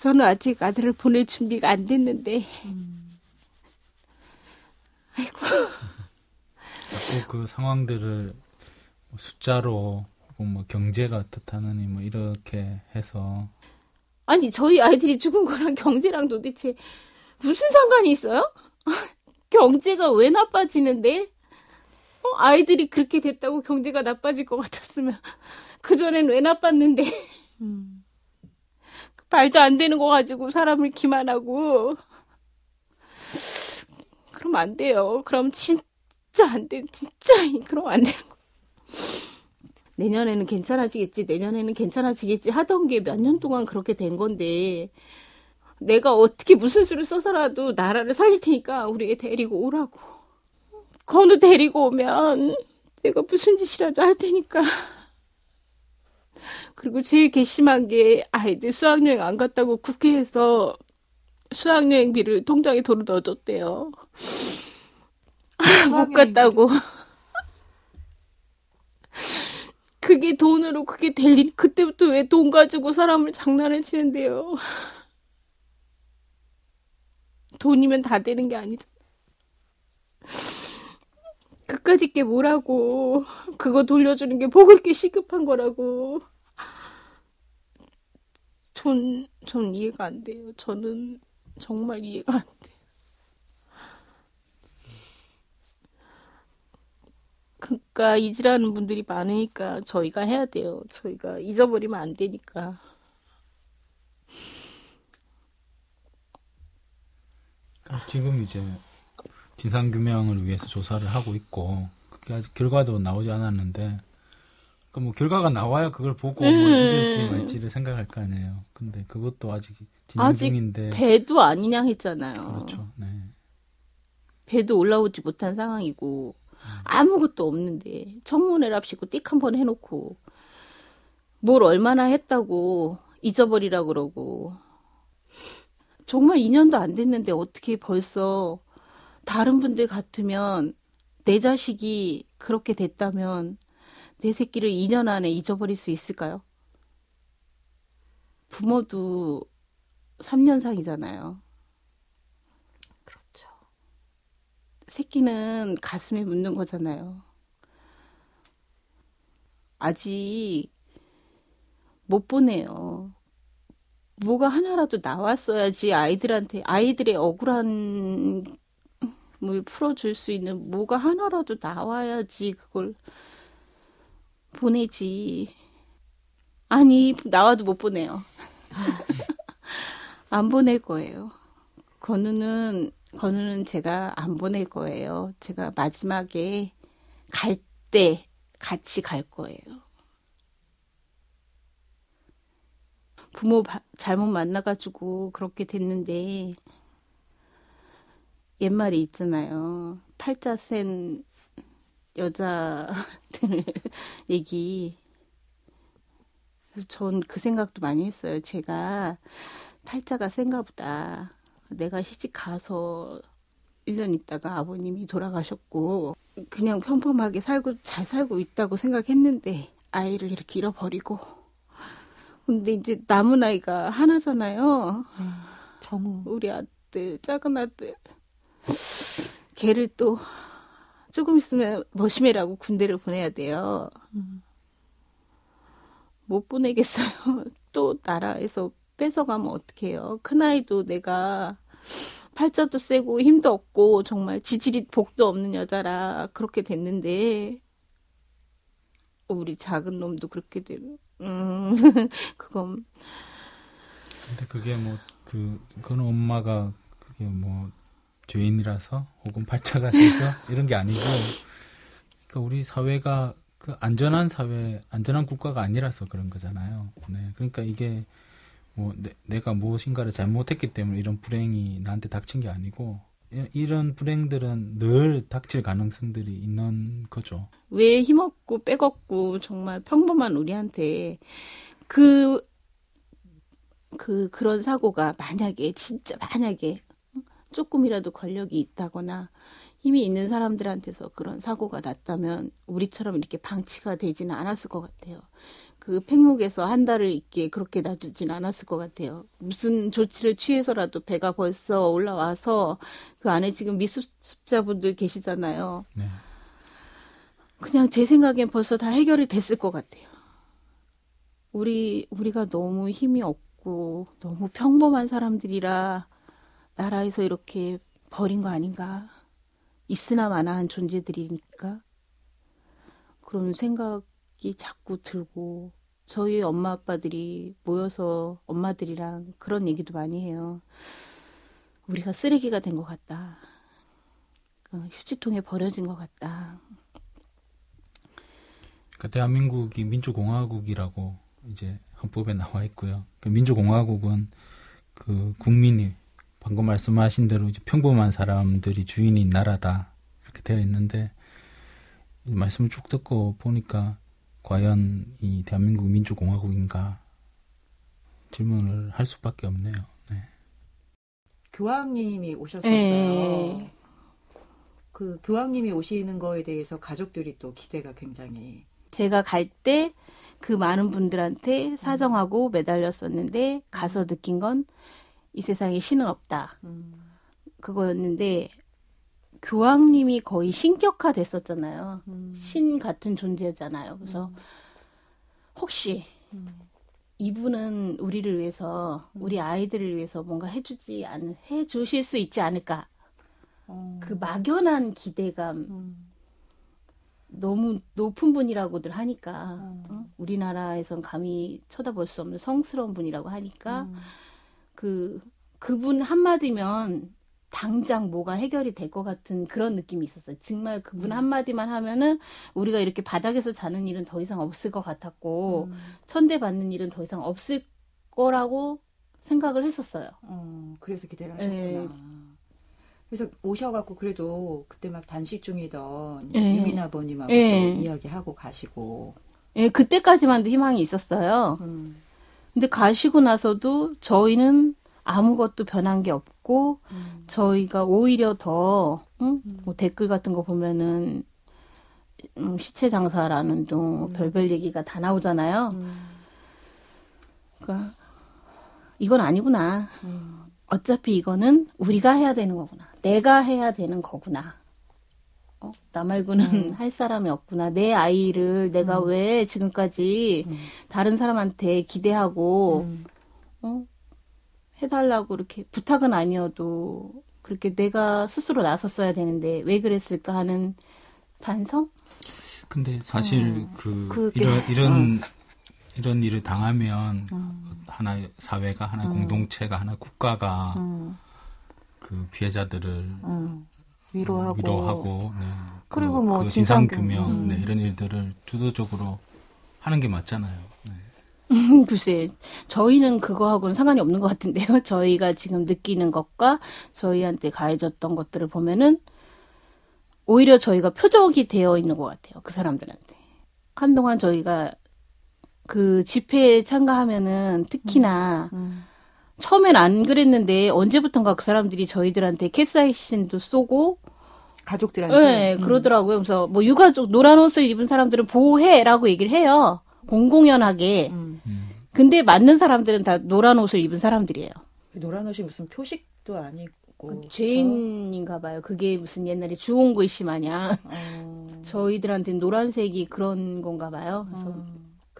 저는 아직 아들을 보낼 준비가 안 됐는데 음. 자꾸 그 상황들을 뭐 숫자로 혹은 뭐 경제가 어떻다느니 뭐 이렇게 해서 아니 저희 아이들이 죽은 거랑 경제랑 도대체 무슨 상관이 있어요? 경제가 왜 나빠지는데? 어, 아이들이 그렇게 됐다고 경제가 나빠질 것 같았으면 그 전엔 왜 나빴는데 음. 말도 안 되는 거 가지고 사람을 기만하고 그럼 안 돼요. 그럼 진짜 안 돼. 진짜 그럼 안 거. 내년에는 괜찮아지겠지. 내년에는 괜찮아지겠지 하던 게 몇 년 동안 그렇게 된 건데 내가 어떻게 무슨 수를 써서라도 나라를 살릴 테니까 우리 애 데리고 오라고. 건우 데리고 오면 내가 무슨 짓이라도 할 테니까. 그리고 제일 괘씸한 게 아이들 수학여행 안 갔다고 국회에서 수학여행비를 통장에 돈을 넣어줬대요. 못 갔다고. 그게 돈으로 그게 될 일, 그때부터 왜 돈 가지고 사람을 장난을 치는데요. 돈이면 다 되는 게 아니잖아. 그까짓 게 뭐라고. 그거 돌려주는 게뭐 그렇게 시급한 거라고. 전, 전 이해가 안 돼요. 저는 정말 이해가 안 돼요. 그니까 잊으라는 분들이 많으니까 저희가 해야 돼요. 저희가 잊어버리면 안 되니까. 지금 이제 진상규명을 위해서 조사를 하고 있고 그게 아직 결과도 나오지 않았는데 그뭐 결과가 나와야 그걸 보고 뭐 음. 잊을지 말지를 생각할 거 아니에요. 근데 그것도 아직 진행 아직 중인데 배도 아니냐 했잖아요. 네. 그렇죠. 네. 배도 올라오지 못한 상황이고 아무것도 없는데 청문회랍시고 띡 한 번 해놓고 뭘 얼마나 했다고 잊어버리라 그러고 정말 2년도 안 됐는데 어떻게 벌써 다른 분들 같으면 내 자식이 그렇게 됐다면 내 새끼를 2년 안에 잊어버릴 수 있을까요? 부모도 3년 상이잖아요. 그렇죠. 새끼는 가슴에 묻는 거잖아요. 아직 못 보내요. 뭐가 하나라도 나왔어야지 아이들한테 아이들의 억울한 물 풀어줄 수 있는 뭐가 하나라도 나와야지 그걸 보내지. 아니 나와도 못 보내요. 안 보낼 거예요. 건우는 건우는 제가 안 보낼 거예요. 제가 마지막에 갈 때 같이 갈 거예요. 부모 바- 잘못 만나가지고 그렇게 됐는데 옛말이 있잖아요. 팔자 센 여자들 얘기. 전 그 생각도 많이 했어요. 제가 팔자가 센가 보다. 내가 시집 가서 1년 있다가 아버님이 돌아가셨고 그냥 평범하게 살고 잘 살고 있다고 생각했는데 아이를 이렇게 잃어버리고 근데 이제 남은 아이가 하나잖아요. 정우. 우리 아들 작은 아들 걔를 또 조금 있으면 머시매라고 군대를 보내야 돼요. 못 보내겠어요. 또 나라에서 뺏어가면 어떡해요. 큰아이도 내가 팔자도 세고 힘도 없고 정말 지질이 복도 없는 여자라 그렇게 됐는데 우리 작은 놈도 그렇게 되면 음 그건 근데 그게 뭐 그 그건 엄마가 그게 뭐 죄인이라서 혹은 팔자가 세서 이런 게 아니고 그러니까 우리 사회가 그 안전한 사회, 안전한 국가가 아니라서 그런 거잖아요. 네. 그러니까 이게 뭐 내, 가 무엇인가를 잘못했기 때문에 이런 불행이 나한테 닥친 게 아니고 이런 불행들은 늘 닥칠 가능성들이 있는 거죠. 왜 힘없고 빼겁고 정말 평범한 우리한테 그, 그, 그런 사고가 만약에, 진짜 만약에 조금이라도 권력이 있다거나 힘이 있는 사람들한테서 그런 사고가 났다면 우리처럼 이렇게 방치가 되지는 않았을 것 같아요. 그 팽목에서 한 달을 있게 그렇게 놔두진 않았을 것 같아요. 무슨 조치를 취해서라도 배가 벌써 올라와서 그 안에 지금 미수습자분들 계시잖아요. 네. 그냥 제 생각엔 벌써 다 해결이 됐을 것 같아요. 우리 우리가 너무 힘이 없고 너무 평범한 사람들이라 나라에서 이렇게 버린 거 아닌가? 있으나 마나한 존재들이니까 그런 생각이 자꾸 들고 저희 엄마 아빠들이 모여서 엄마들이랑 그런 얘기도 많이 해요. 우리가 쓰레기가 된 것 같다. 그 휴지통에 버려진 것 같다. 그러니까 대한민국이 민주공화국이라고 이제 헌법에 나와 있고요. 그 민주공화국은 그 국민이 방금 말씀하신 대로 이제 평범한 사람들이 주인인 나라다 이렇게 되어 있는데 말씀을 쭉 듣고 보니까 과연 이 대한민국 민주공화국인가 질문을 할 수밖에 없네요. 네. 교황님이 오셨었어요. 네. 그 교황님이 오시는 거에 대해서 가족들이 또 기대가 굉장히 제가 갈 때 그 많은 분들한테 사정하고 매달렸었는데 가서 느낀 건 이 세상에 신은 없다. 음. 그거였는데 교황님이 거의 신격화 됐었잖아요. 음. 신 같은 존재잖아요. 그래서 음. 혹시 음. 이분은 우리를 위해서 음. 우리 아이들을 위해서 뭔가 해주지 않 해주실 수 있지 않을까. 어. 그 막연한 기대감. 음. 너무 높은 분이라고들 하니까 어? 우리나라에선 감히 쳐다볼 수 없는 성스러운 분이라고 하니까 그 그분 한마디면 당장 뭐가 해결이 될 것 같은 그런 느낌이 있었어요. 정말 그분 음. 한마디만 하면은 우리가 이렇게 바닥에서 자는 일은 더 이상 없을 것 같았고 음. 천대받는 일은 더 이상 없을 거라고 생각을 했었어요. 어, 그래서 기대를 하셨구나. 네. 그래서 오셔갖고 그래도 그때 막 단식 중이던 네. 유민 아버님하고 네. 이야기하고 가시고. 예, 그때까지만도 희망이 있었어요. 음. 근데 가시고 나서도 저희는 아무것도 변한 게 없고 음. 저희가 오히려 더 응? 음. 뭐 댓글 같은 거 보면은 음, 시체 장사라는 둥 음. 별별 얘기가 다 나오잖아요. 음. 그러니까 이건 아니구나. 음. 어차피 이거는 우리가 해야 되는 거구나. 내가 해야 되는 거구나. 어? 나 말고는 음. 할 사람이 없구나. 내 아이를 내가 음. 왜 지금까지 음. 다른 사람한테 기대하고, 음. 어? 해달라고 이렇게 부탁은 아니어도 그렇게 내가 스스로 나섰어야 되는데 왜 그랬을까 하는 반성? 근데 사실 어. 그 그게, 이런 이런 어. 이런 일을 당하면 어. 하나 사회가 하나 어. 공동체가 하나 국가가 어. 그 피해자들을 위로하고, 위로하고 네. 그리고 그, 뭐그 진상 규명 음. 네, 이런 일들을 주도적으로 하는 게 맞잖아요. 네. 글쎄, 저희는 그거하고는 상관이 없는 것 같은데요. 저희가 지금 느끼는 것과 저희한테 가해졌던 것들을 보면은 오히려 저희가 표적이 되어 있는 것 같아요. 그 사람들한테. 한동안 저희가 그 집회에 참가하면은 특히나 음, 음. 처음엔 안 그랬는데 언제부턴가 그 사람들이 저희들한테 캡사이신도 쏘고 가족들한테 네, 음. 그러더라고요. 그래서 뭐 유가족 노란 옷을 입은 사람들을 보호해라고 얘기를 해요. 공공연하게. 음. 근데 맞는 사람들은 다 노란 옷을 입은 사람들이에요. 노란 옷이 무슨 표식도 아니고. 그 죄인인가 봐요. 그게 무슨 옛날에 주홍 글씨 마냥 어. 저희들한테는 노란색이 그런 건가 봐요. 그래서 어.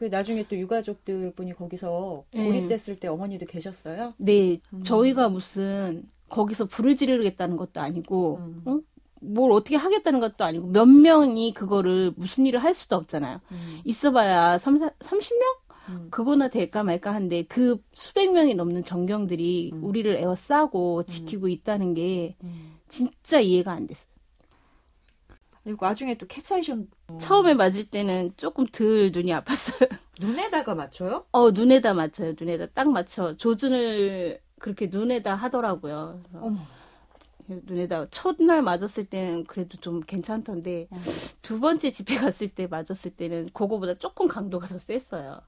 그 나중에 또 유가족들 분이 거기서 네. 고립됐을 때 어머니도 계셨어요? 네, 음. 저희가 무슨 거기서 불을 지르겠다는 것도 아니고 음. 어? 뭘 어떻게 하겠다는 것도 아니고 몇 명이 그거를 무슨 일을 할 수도 없잖아요. 음. 있어봐야 3, 30명? 음. 그거나 될까 말까 한데 그 수백 명이 넘는 정경들이 음. 우리를 에워싸고 지키고 있다는 게 음. 진짜 이해가 안 됐어요. 그리고 나중에 또 캡사이션 처음에 맞을 때는 조금 덜 눈이 아팠어요. 눈에다가 맞춰요? 어, 눈에다 맞춰요. 눈에다 딱 맞춰. 조준을 그렇게 눈에다 하더라고요. 어머. 눈에다 첫날 맞았을 때는 그래도 좀 괜찮던데 어. 두 번째 집회 갔을 때 맞았을 때는 그거보다 조금 강도가 더 셌어요.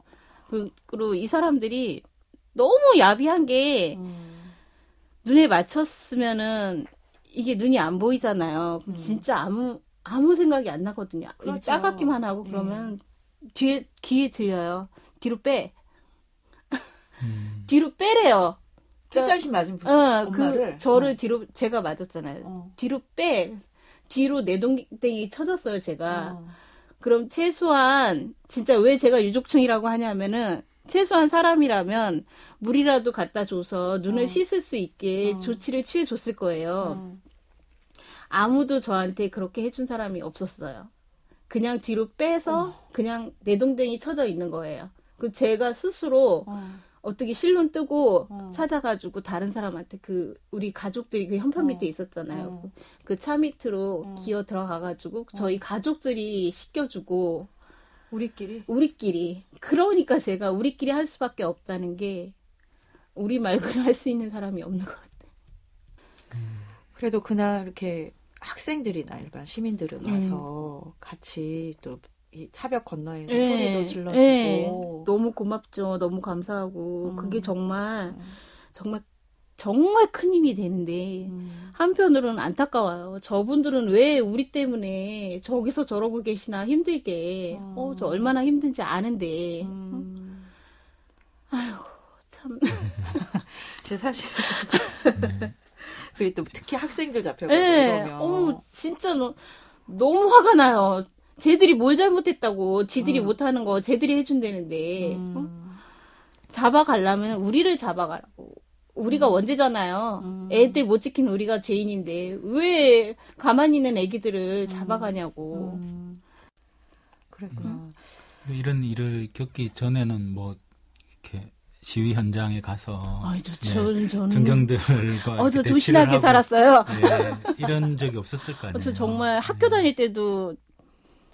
그- 그리고 이 사람들이 너무 야비한 게 음. 눈에 맞췄으면은 이게 눈이 안 보이잖아요. 그럼 음. 진짜 아무 아무 생각이 안 나거든요. 그렇죠. 따갑기만 하고 그러면 뒤에 귀에 들려요. 뒤로 빼. 음. 뒤로 빼래요. 캡사이신 맞은 분 어, 엄마를 그 저를 어. 뒤로 제가 맞았잖아요. 어. 뒤로 빼. 뒤로 내동댕이 쳐졌어요, 제가. 어. 그럼 최소한 진짜 왜 제가 유족층이라고 하냐면은 최소한 사람이라면 물이라도 갖다 줘서 눈을 어. 씻을 수 있게 어. 조치를 취해 줬을 거예요. 어. 아무도 저한테 그렇게 해준 사람이 없었어요. 그냥 뒤로 빼서 그냥 내동댕이 쳐져 있는 거예요. 그 제가 스스로 어. 어떻게 실눈 뜨고 어. 찾아가지고 다른 사람한테 그 우리 가족들이 그 현판 밑에 어. 있었잖아요. 어. 그차 밑으로 어. 기어 들어가가지고 저희 가족들이 씻겨주고 우리끼리 우리끼리 그러니까 제가 우리끼리 할 수밖에 없다는 게 우리 말고는 할 수 있는 사람이 없는 것 같아요. 그래도 그날 이렇게 학생들이나 일반 시민들은 음. 와서 같이 또 이 차벽 건너에서 네, 소리도 질러주고 네. 너무 고맙죠. 너무 감사하고 음. 그게 정말 음. 정말 정말 큰 힘이 되는데 음. 한편으로는 안타까워요. 저분들은 왜 우리 때문에 저기서 저러고 계시나 힘들게. 음. 어, 저 얼마나 힘든지 아는데. 음. 참. 제 사실 네. 그게 또 특히 학생들 잡혀가고 네. 이러면 어머, 진짜 너, 너무 화가 나요. 쟤들이 뭘 잘못했다고. 지들이 음. 못하는 거 쟤들이 해준다는데. 어? 음. 잡아가려면 우리를 잡아가라고. 우리가 원죄잖아요. 음. 애들 못 지킨 우리가 죄인인데 왜 가만히 있는 애기들을 잡아가냐고. 음. 그랬구나. 뭐 이런 일을 겪기 전에는 뭐 이렇게 시위 현장에 가서 아이, 저, 네, 저, 저는. 정경들과 어, 저 조신하게 하고, 살았어요. 네, 이런 적이 없었을 거 아니에요. 어, 저 정말 학교 네. 다닐 때도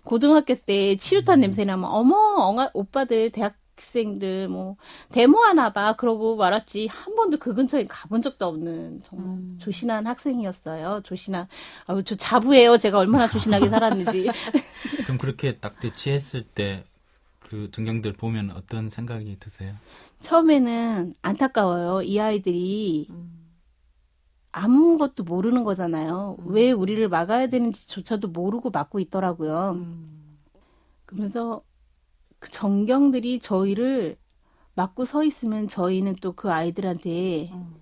고등학교 때 치루탄 음. 냄새 나면 어머 엉아, 오빠들 대학생들 뭐 데모하나 봐 그러고 말았지 한 번도 그 근처에 가본 적도 없는 정말 음. 조신한 학생이었어요. 조신한 아유 저 자부해요. 제가 얼마나 조신하게 살았는지. 그럼 그렇게 딱 대치했을 때 그 정경들 보면 어떤 생각이 드세요? 처음에는 안타까워요. 이 아이들이 음. 아무것도 모르는 거잖아요. 음. 왜 우리를 막아야 되는지조차도 모르고 막고 있더라고요. 음. 그러면서 그 정경들이 저희를 막고 서 있으면 저희는 또 그 아이들한테 음.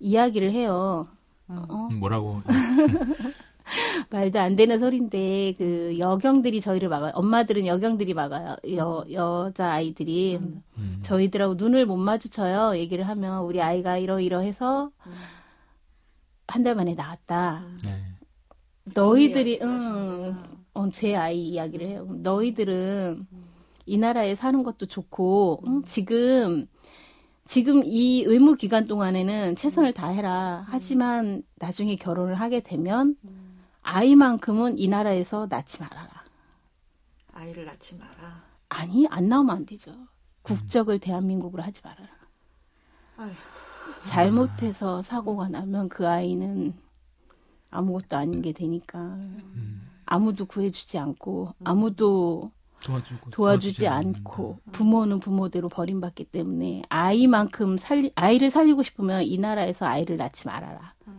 이야기를 해요. 음. 어? 뭐라고? 말도 안 되는 소린데 그 여경들이 저희를 막아요. 엄마들은 여경들이 막아요. 여 여자 아이들이 음. 음. 저희들하고 눈을 못 마주쳐요. 얘기를 하면 우리 아이가 이러이러해서 음. 한달 만에 나왔다. 네. 너희들이 응, 하시는구나. 어, 제 아이 이야기를 해요. 너희들은 이 나라에 사는 것도 좋고 응? 지금 지금 이 의무 기간 동안에는 최선을 다해라. 하지만 나중에 결혼을 하게 되면 음. 아이만큼은 이 나라에서 낳지 말아라. 아이를 낳지 마라. 아니 안 나오면 안 되죠. 국적을 대한민국으로 하지 말아라. 아휴. 잘못해서 사고가 나면 그 아이는 아무것도 아닌 게 되니까 음. 아무도 구해주지 않고 아무도 도와주고 도와주지 않고 부모는 부모대로 버림받기 때문에 아이만큼 살 아이를 살리고 싶으면 이 나라에서 아이를 낳지 말아라. 음.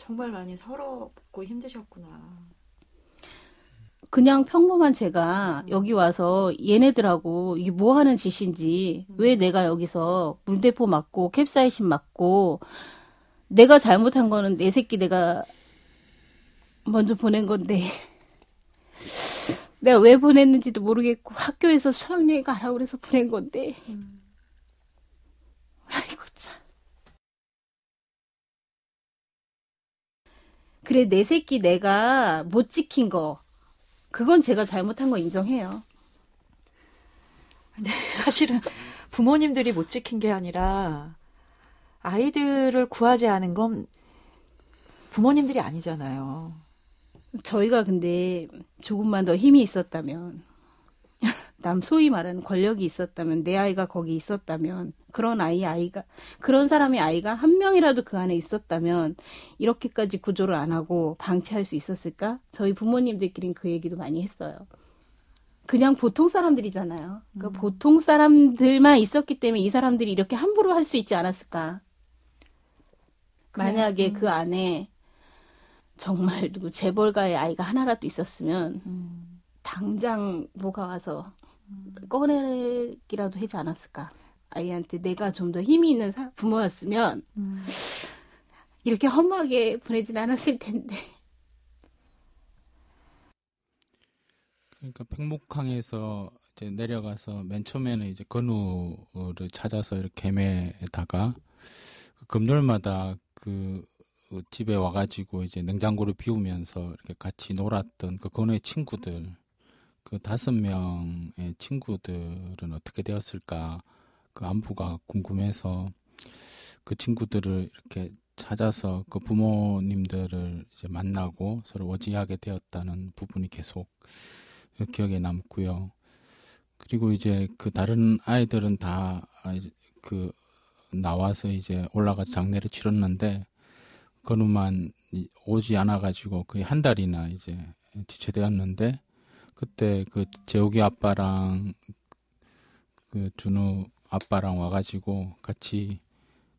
정말 많이 서럽고 힘드셨구나. 그냥 평범한 제가 여기 와서 얘네들하고 이게 뭐 하는 짓인지 왜 내가 여기서 물대포 맞고 캡사이신 맞고 내가 잘못한 거는 내 새끼 내가 먼저 보낸 건데. 내가 왜 보냈는지도 모르겠고 학교에서 수학여행 가라고 그래서 보낸 건데. 아이고 참 그래 내 새끼 내가 못 지킨 거 그건 제가 잘못한 거 인정해요 근데 사실은 부모님들이 못 지킨 게 아니라 아이들을 구하지 않은 건 부모님들이 아니잖아요. 저희가 근데 조금만 더 힘이 있었다면, 남 소위 말하는 권력이 있었다면, 내 아이가 거기 있었다면, 그런 아이, 아이가, 그런 사람의 아이가 한 명이라도 그 안에 있었다면, 이렇게까지 구조를 안 하고 방치할 수 있었을까? 저희 부모님들끼리는 그 얘기도 많이 했어요. 그냥 보통 사람들이잖아요. 그러니까 보통 사람들만 있었기 때문에 이 사람들이 이렇게 함부로 할 수 있지 않았을까? 만약에 그 안에 정말 누구 재벌가의 아이가 하나라도 있었으면 음. 당장 뭐가 와서 꺼내기라도 하지 않았을까? 아이한테 내가 좀 더 힘이 있는 사- 부모였으면 음. 이렇게 험하게 보내진 않았을 텐데. 그러니까 백목항에서 이제 내려가서 맨 처음에는 이제 건우를 찾아서 이렇게 헤매다가 금요일마다 그 집에 와가지고 이제 냉장고를 비우면서 이렇게 같이 놀았던 그 건우의 친구들 그 다섯 명의 친구들은 어떻게 되었을까 그 안부가 궁금해서 그 친구들을 이렇게 찾아서 그 부모님들을 이제 만나고 서로 어지하게 되었다는 부분이 계속 기억에 남고요. 그리고 이제 그 다른 아이들은 다 그 나와서 이제 올라가서 장례를 치렀는데 이- 오지 않아 가지고 거의 한 달이나 이제 지체되었는데 그때 그 재욱이 아빠랑 그 준우 아빠랑 와가지고 같이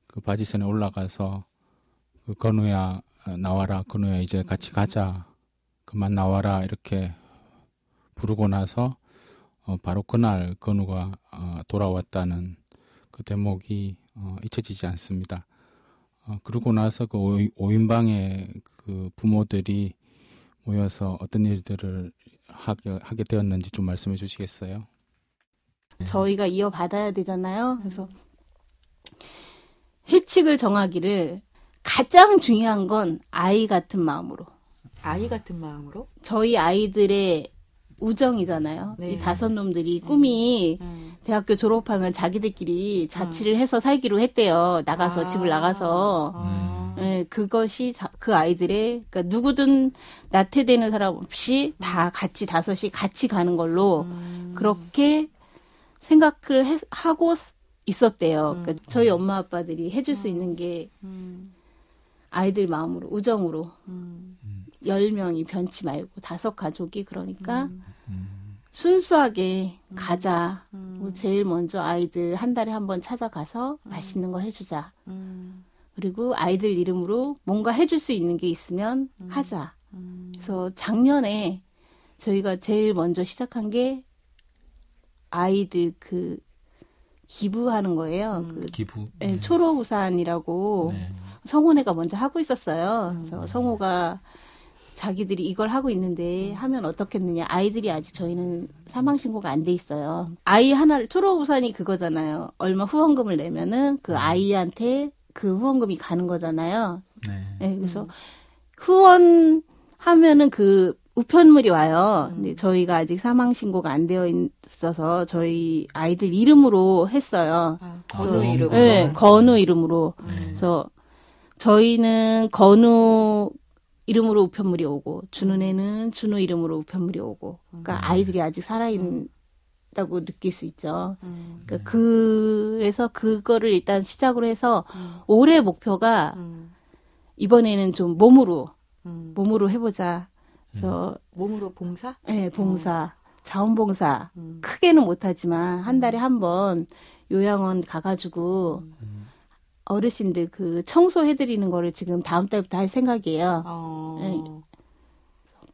그 바지선에 올라가서 그 건우야 어, 나와라 건우야 이제 같이 가자 그만 나와라 이렇게 부르고 나서 어, 바로 그날 건우가 어, 돌아왔다는 그 대목이 어, 잊혀지지 않습니다. 어, 그러고 나서 그 오인- 오인방에 그 부모들이 모여서 어떤 일들을 하게, 하게 되었는지 좀 말씀해 주시겠어요? 저희가 이어받아야 되잖아요. 그래서 회칙을 정하기를 가장 중요한 건 아이 같은 마음으로. 아이 같은 마음으로. 저희 아이들의 우정이잖아요. 네. 이 다섯 놈들이 꿈이 음. 대학교 졸업하면 자기들끼리 자취를 해서 살기로 했대요. 나가서 아. 집을 나가서. 아. 예, 그것이 자- 그 아이들의 그러니까 누구든 나태되는 사람 없이 다 같이 다섯이 같이 가는 걸로 음. 그렇게 생각을 해- 하고 있었대요. 음. 그러니까 저희 엄마 아빠들이 해줄 수 있는 게 음. 아이들 마음으로 우정으로 음. 열 명이 변치 말고 다섯 가족이 그러니까 음. 순수하게 가자. 음. 뭐 제일 먼저 아이들 한 달에 한 번 찾아가서 맛있는 거 해주자. 음. 그리고 아이들 이름으로 뭔가 해줄 수 있는 게 있으면 하자. 음. 그래서 작년에 저희가 제일 먼저 시작한 게 아이들 그 기부하는 거예요. 음. 그 기부. 네, 초록우산이라고 네. 성호네가 먼저 하고 있었어요. 그래서 성호가 자기들이 이걸 하고 있는데 하면 어떻겠느냐. 아이들이 아직 저희는 사망 신고가 안 돼 있어요. 아이 하나를 초록우산이 그거잖아요. 얼마 후원금을 내면은 그 아이한테 그 후원금이 가는 거잖아요. 네. 네, 그래서 후원하면은 그 우편물이 와요. 근데 저희가 아직 사망 신고가 안 되어 있어서 저희 아이들 이름으로 했어요. 아, 아, 건우 이름. 네, 건우 이름으로. 네. 그래서 저희는 건우 이름으로 우편물이 오고 준우 애는 준우 이름으로 우편물이 오고. 그러니까 아이들이 아직 살아 있 다고 느낄 수 있죠. 음. 그러니까 그래서 그거를 일단 시작으로 해서 음. 올해 목표가 음. 이번에는 좀 몸으로 음. 몸으로 해보자. 그래서 몸으로 봉사? 예, 봉사, 자원봉사 음. 크게는 못하지만 한 달에 한 번 요양원 가가지고 음. 어르신들 그 청소해드리는 거를 지금 다음 달부터 할 생각이에요. 어.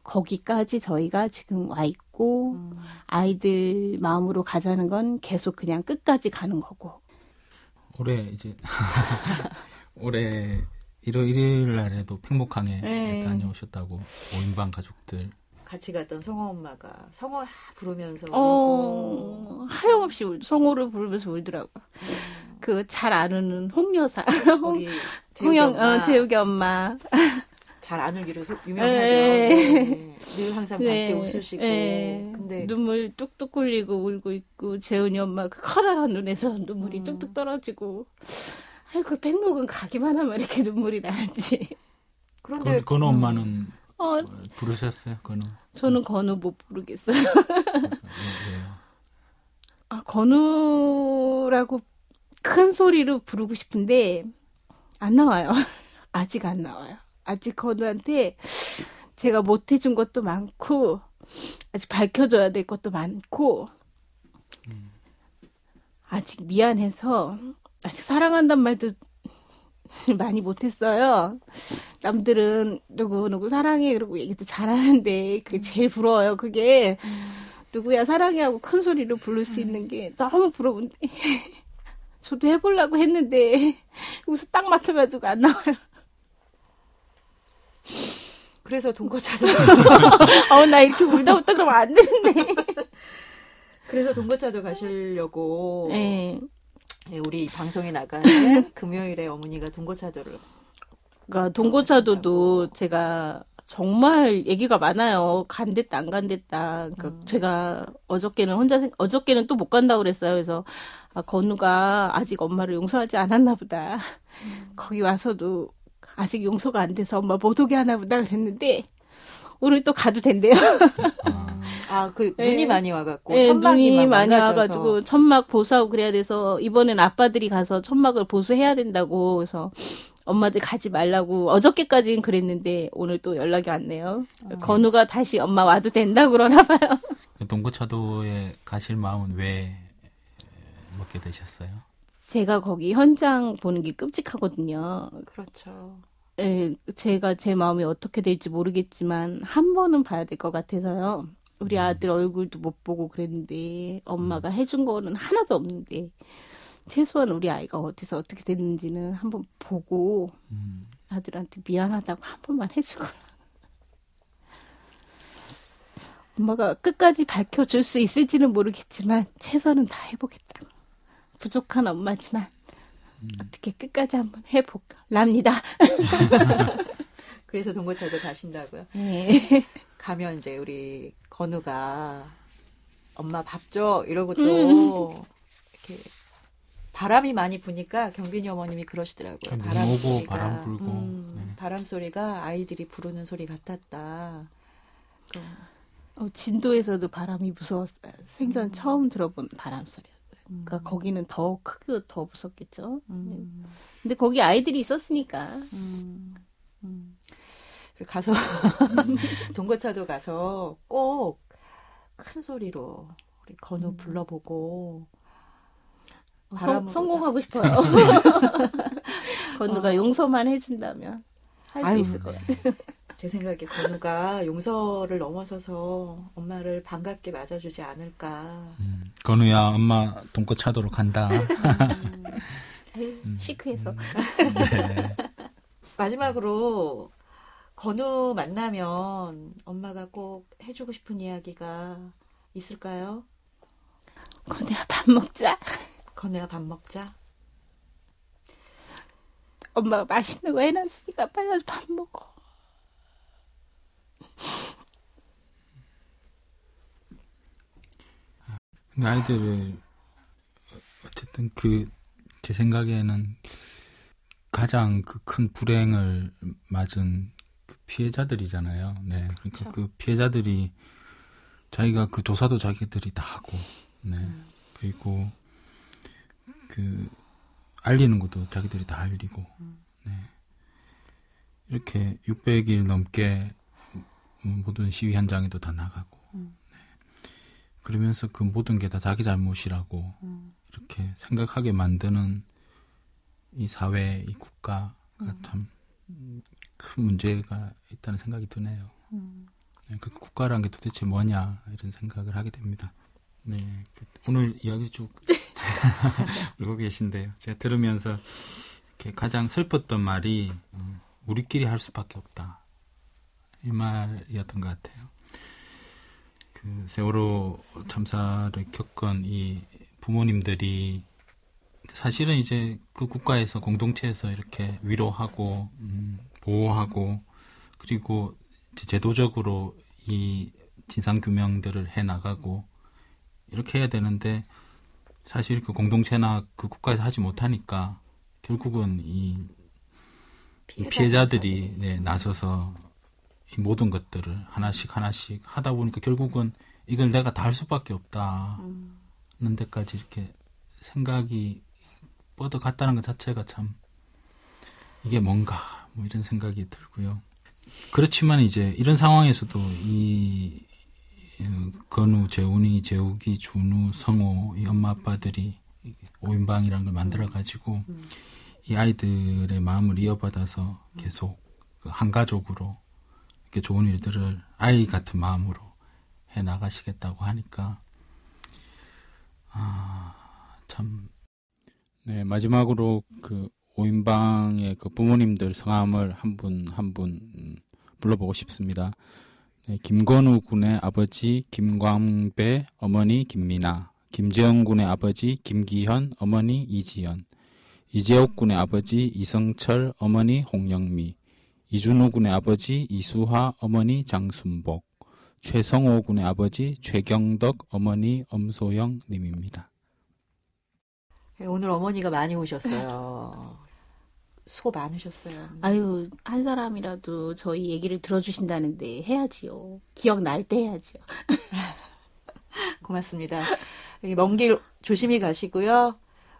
거기까지 저희가 지금 와 있고 음. 아이들 마음으로 가자는 건 계속 그냥 끝까지 가는 거고. 올해 이제 올해 일요 일요일 날에도 팽목항에 네. 다녀오셨다고 오인방 가족들 같이 갔던 성호 엄마가 성호 부르면서 울고 어, 하염없이 울, 성호를 부르면서 울더라고. 그잘 아는 홍여사, 홍, 홍영, 어, 재욱이 엄마. 잘 안 울기로 소- 유명하죠. 네. 네. 늘 항상 네, 밝게 웃으시고 네. 근데 눈물 뚝뚝 흘리고 울고 있고 재훈이 엄마 그 커다란 눈에서 눈물이 음. 뚝뚝 떨어지고 아이고 백목은 가기만 하면 이렇게 눈물이 나는지 그런데 그, 건우 엄마는 어 어, 부르셨어요 건우 저는 건우 못 부르겠어요? 아 건우라고 큰 소리로 부르고 싶은데 안 나와요 아직 안 나와요 아직 건우한테 제가 못 해준 것도 많고 아직 밝혀줘야 될 것도 많고 아직 미안해서 아직 사랑한단 말도 많이 못했어요. 남들은 누구 누구 사랑해 그러고 얘기도 잘하는데 그게 제일 부러워요. 그게 누구야 사랑해 하고 큰 소리로 부를 수 있는 게 너무 부러운데 저도 해보려고 했는데 여기서 딱 막혀가지고 안 나와요. 그래서 동거차도 어 나 이렇게 울다 웃다 그러면 안 되는데. 그래서 동거차도 가시려고 네. 예, 우리 방송에 나가는 금요일에 어머니가 동거차도를 그러니까 동고차도도 제가 정말 얘기가 많아요. 간댔다 안 간댔다. 그러니까 음. 제가 어저께는 혼자 생- 어저께는 또 못 간다고 그랬어요. 그래서 아, 건우가 아직 엄마를 용서하지 않았나 보다. 거기 와서도 아직 용서가 안 돼서 엄마 못 오게 하나 보다 그랬는데 오늘 또 가도 된대요. 아, 아그 네. 눈이 많이 와갖고 네, 천막이 눈이 막 많이 망가져서. 와가지고 천막 보수하고 그래야 돼서 이번엔 아빠들이 가서 천막을 보수해야 된다고 그래서 엄마들 가지 말라고 어저께까지는 그랬는데 오늘 또 연락이 왔네요. 건우가 다시 엄마 와도 된다 그러나 봐요. 그 동고차도에 가실 마음은 왜 먹게 되셨어요? 제가 거기 현장 보는 게 끔찍하거든요. 그렇죠. 예, 제가 제 마음이 어떻게 될지 모르겠지만 한 번은 봐야 될 것 같아서요. 우리 아들 얼굴도 못 보고 그랬는데 엄마가 해준 거는 하나도 없는데 최소한 우리 아이가 어디서 어떻게 됐는지는 한번 보고 음, 아들한테 미안하다고 한 번만 해주고. 엄마가 끝까지 밝혀줄 수 있을지는 모르겠지만 최선은 다 해보겠다. 부족한 엄마지만 어떻게 끝까지 한번 해볼랍니다. 그래서 동거차도 가신다고요. 네. 가면 이제 우리 건우가 엄마 밥 줘 이러고 또 이렇게 바람이 많이 부니까 경빈이 어머님이 그러시더라고요. 눈 바람 오고 소리가, 바람 불고, 음, 네. 바람 소리가 아이들이 부르는 소리 같았다. 어, 진도에서도 바람이 무서웠어요. 생전 처음 들어본 바람 소리였어요. 음. 그러니까 거기는 더 크고 더 무섭겠죠. 음, 근데 거기 아이들이 있었으니까. 음, 음. 가서 동거차도 가서 꼭 큰 소리로 우리 건우 불러보고 성, 성공하고 싶어요. 건우가 어. 용서만 해준다면 할 수. 있을 것 같아요. 제 생각에 건우가 용서를 넘어서서 엄마를 반갑게 맞아주지 않을까. 음, 건우야 엄마 동고차도로 간다. 시크해서. 네. 마지막으로 건우 만나면 엄마가 꼭 해주고 싶은 이야기가 있을까요? 건우야 밥 먹자. 건우야 밥 먹자. 엄마가 맛있는 거 해놨으니까 빨리 와서 밥 먹어. 아이들을 어쨌든 그 제 생각에는 가장 그 큰 불행을 맞은 그 피해자들이잖아요. 네, 그러니까 그 피해자들이 자기가 그 조사도 자기들이 다 하고, 네, 그리고 그 알리는 것도 자기들이 다 알리고, 네, 이렇게 600일 넘게 모든 시위 현장에도 다 나가고, 그러면서 그 모든 게 다 자기 잘못이라고 이렇게 생각하게 만드는 이 사회, 이 국가가 참 큰 문제가 있다는 생각이 드네요. 네, 그 국가란 게 도대체 뭐냐 이런 생각을 하게 됩니다. 네, 그 오늘 이야기 쭉 울고 계신데요. 제가 들으면서 가장 슬펐던 말이 음, 우리끼리 할 수밖에 없다 이 말이었던 것 같아요. 그 세월호 참사를 겪은 이 부모님들이 사실은 이제 그 국가에서 공동체에서 이렇게 위로하고 음, 보호하고 그리고 제도적으로 이 진상 규명들을 해 나가고 이렇게 해야 되는데 사실 그 공동체나 그 국가에서 하지 못하니까 결국은 이 피해자들이 네, 나서서 이 모든 것들을 하나씩 하나씩 하다 보니까 결국은 이걸 내가 다 할 수밖에 없다는 데까지 이렇게 생각이 뻗어갔다는 것 자체가 참 이게 뭔가 뭐 이런 생각이 들고요. 그렇지만 이제 이런 상황에서도 이 어, 건우, 재훈이, 재욱이, 준우, 성호 이 엄마 아빠들이 오인방이라는 걸 만들어 가지고 이 아이들의 마음을 이어받아서 계속 그 한 가족으로 이렇게 좋은 일들을 아이 같은 마음으로 해 나가시겠다고 하니까 아 참. 네, 마지막으로 그 오인방의 그 부모님들 성함을 한 분 한분 음, 불러보고 싶습니다. 네, 김건우 군의 아버지 김광배, 어머니 김미나, 김재영 군의 아버지 김기현, 어머니 이지연, 이재옥 군의 아버지 이성철, 어머니 홍영미, 이준호 군의 아버지 이수화, 어머니 장순복, 최성호 군의 아버지 최경덕, 어머니 엄소영 님입니다. 네, 오늘 어머니가 많이 오셨어요. 수고 많으셨어요. 아유, 한 사람이라도 저희 얘기를 들어주신다는데 해야지요. 기억날 때 해야지요. 고맙습니다. 먼 길 조심히 가시고요.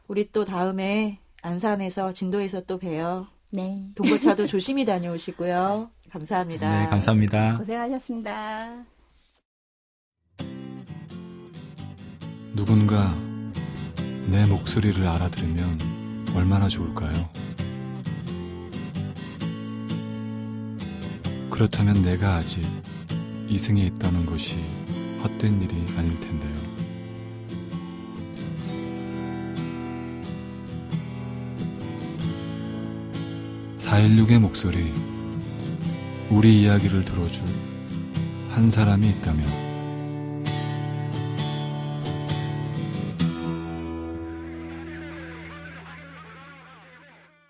우리 또 다음에 안산에서 진도에서 또 봬요. 네. 동거차도 조심히 다녀오시고요. 감사합니다. 네, 감사합니다. 고생하셨습니다. 누군가 내 목소리를 알아들으면 얼마나 좋을까요? 그렇다면 내가 아직 이승에 있다는 것이 헛된 일이 아닐 텐데요. (416의) 목소리 우리 이야기를 들어줄 한 사람이 있다면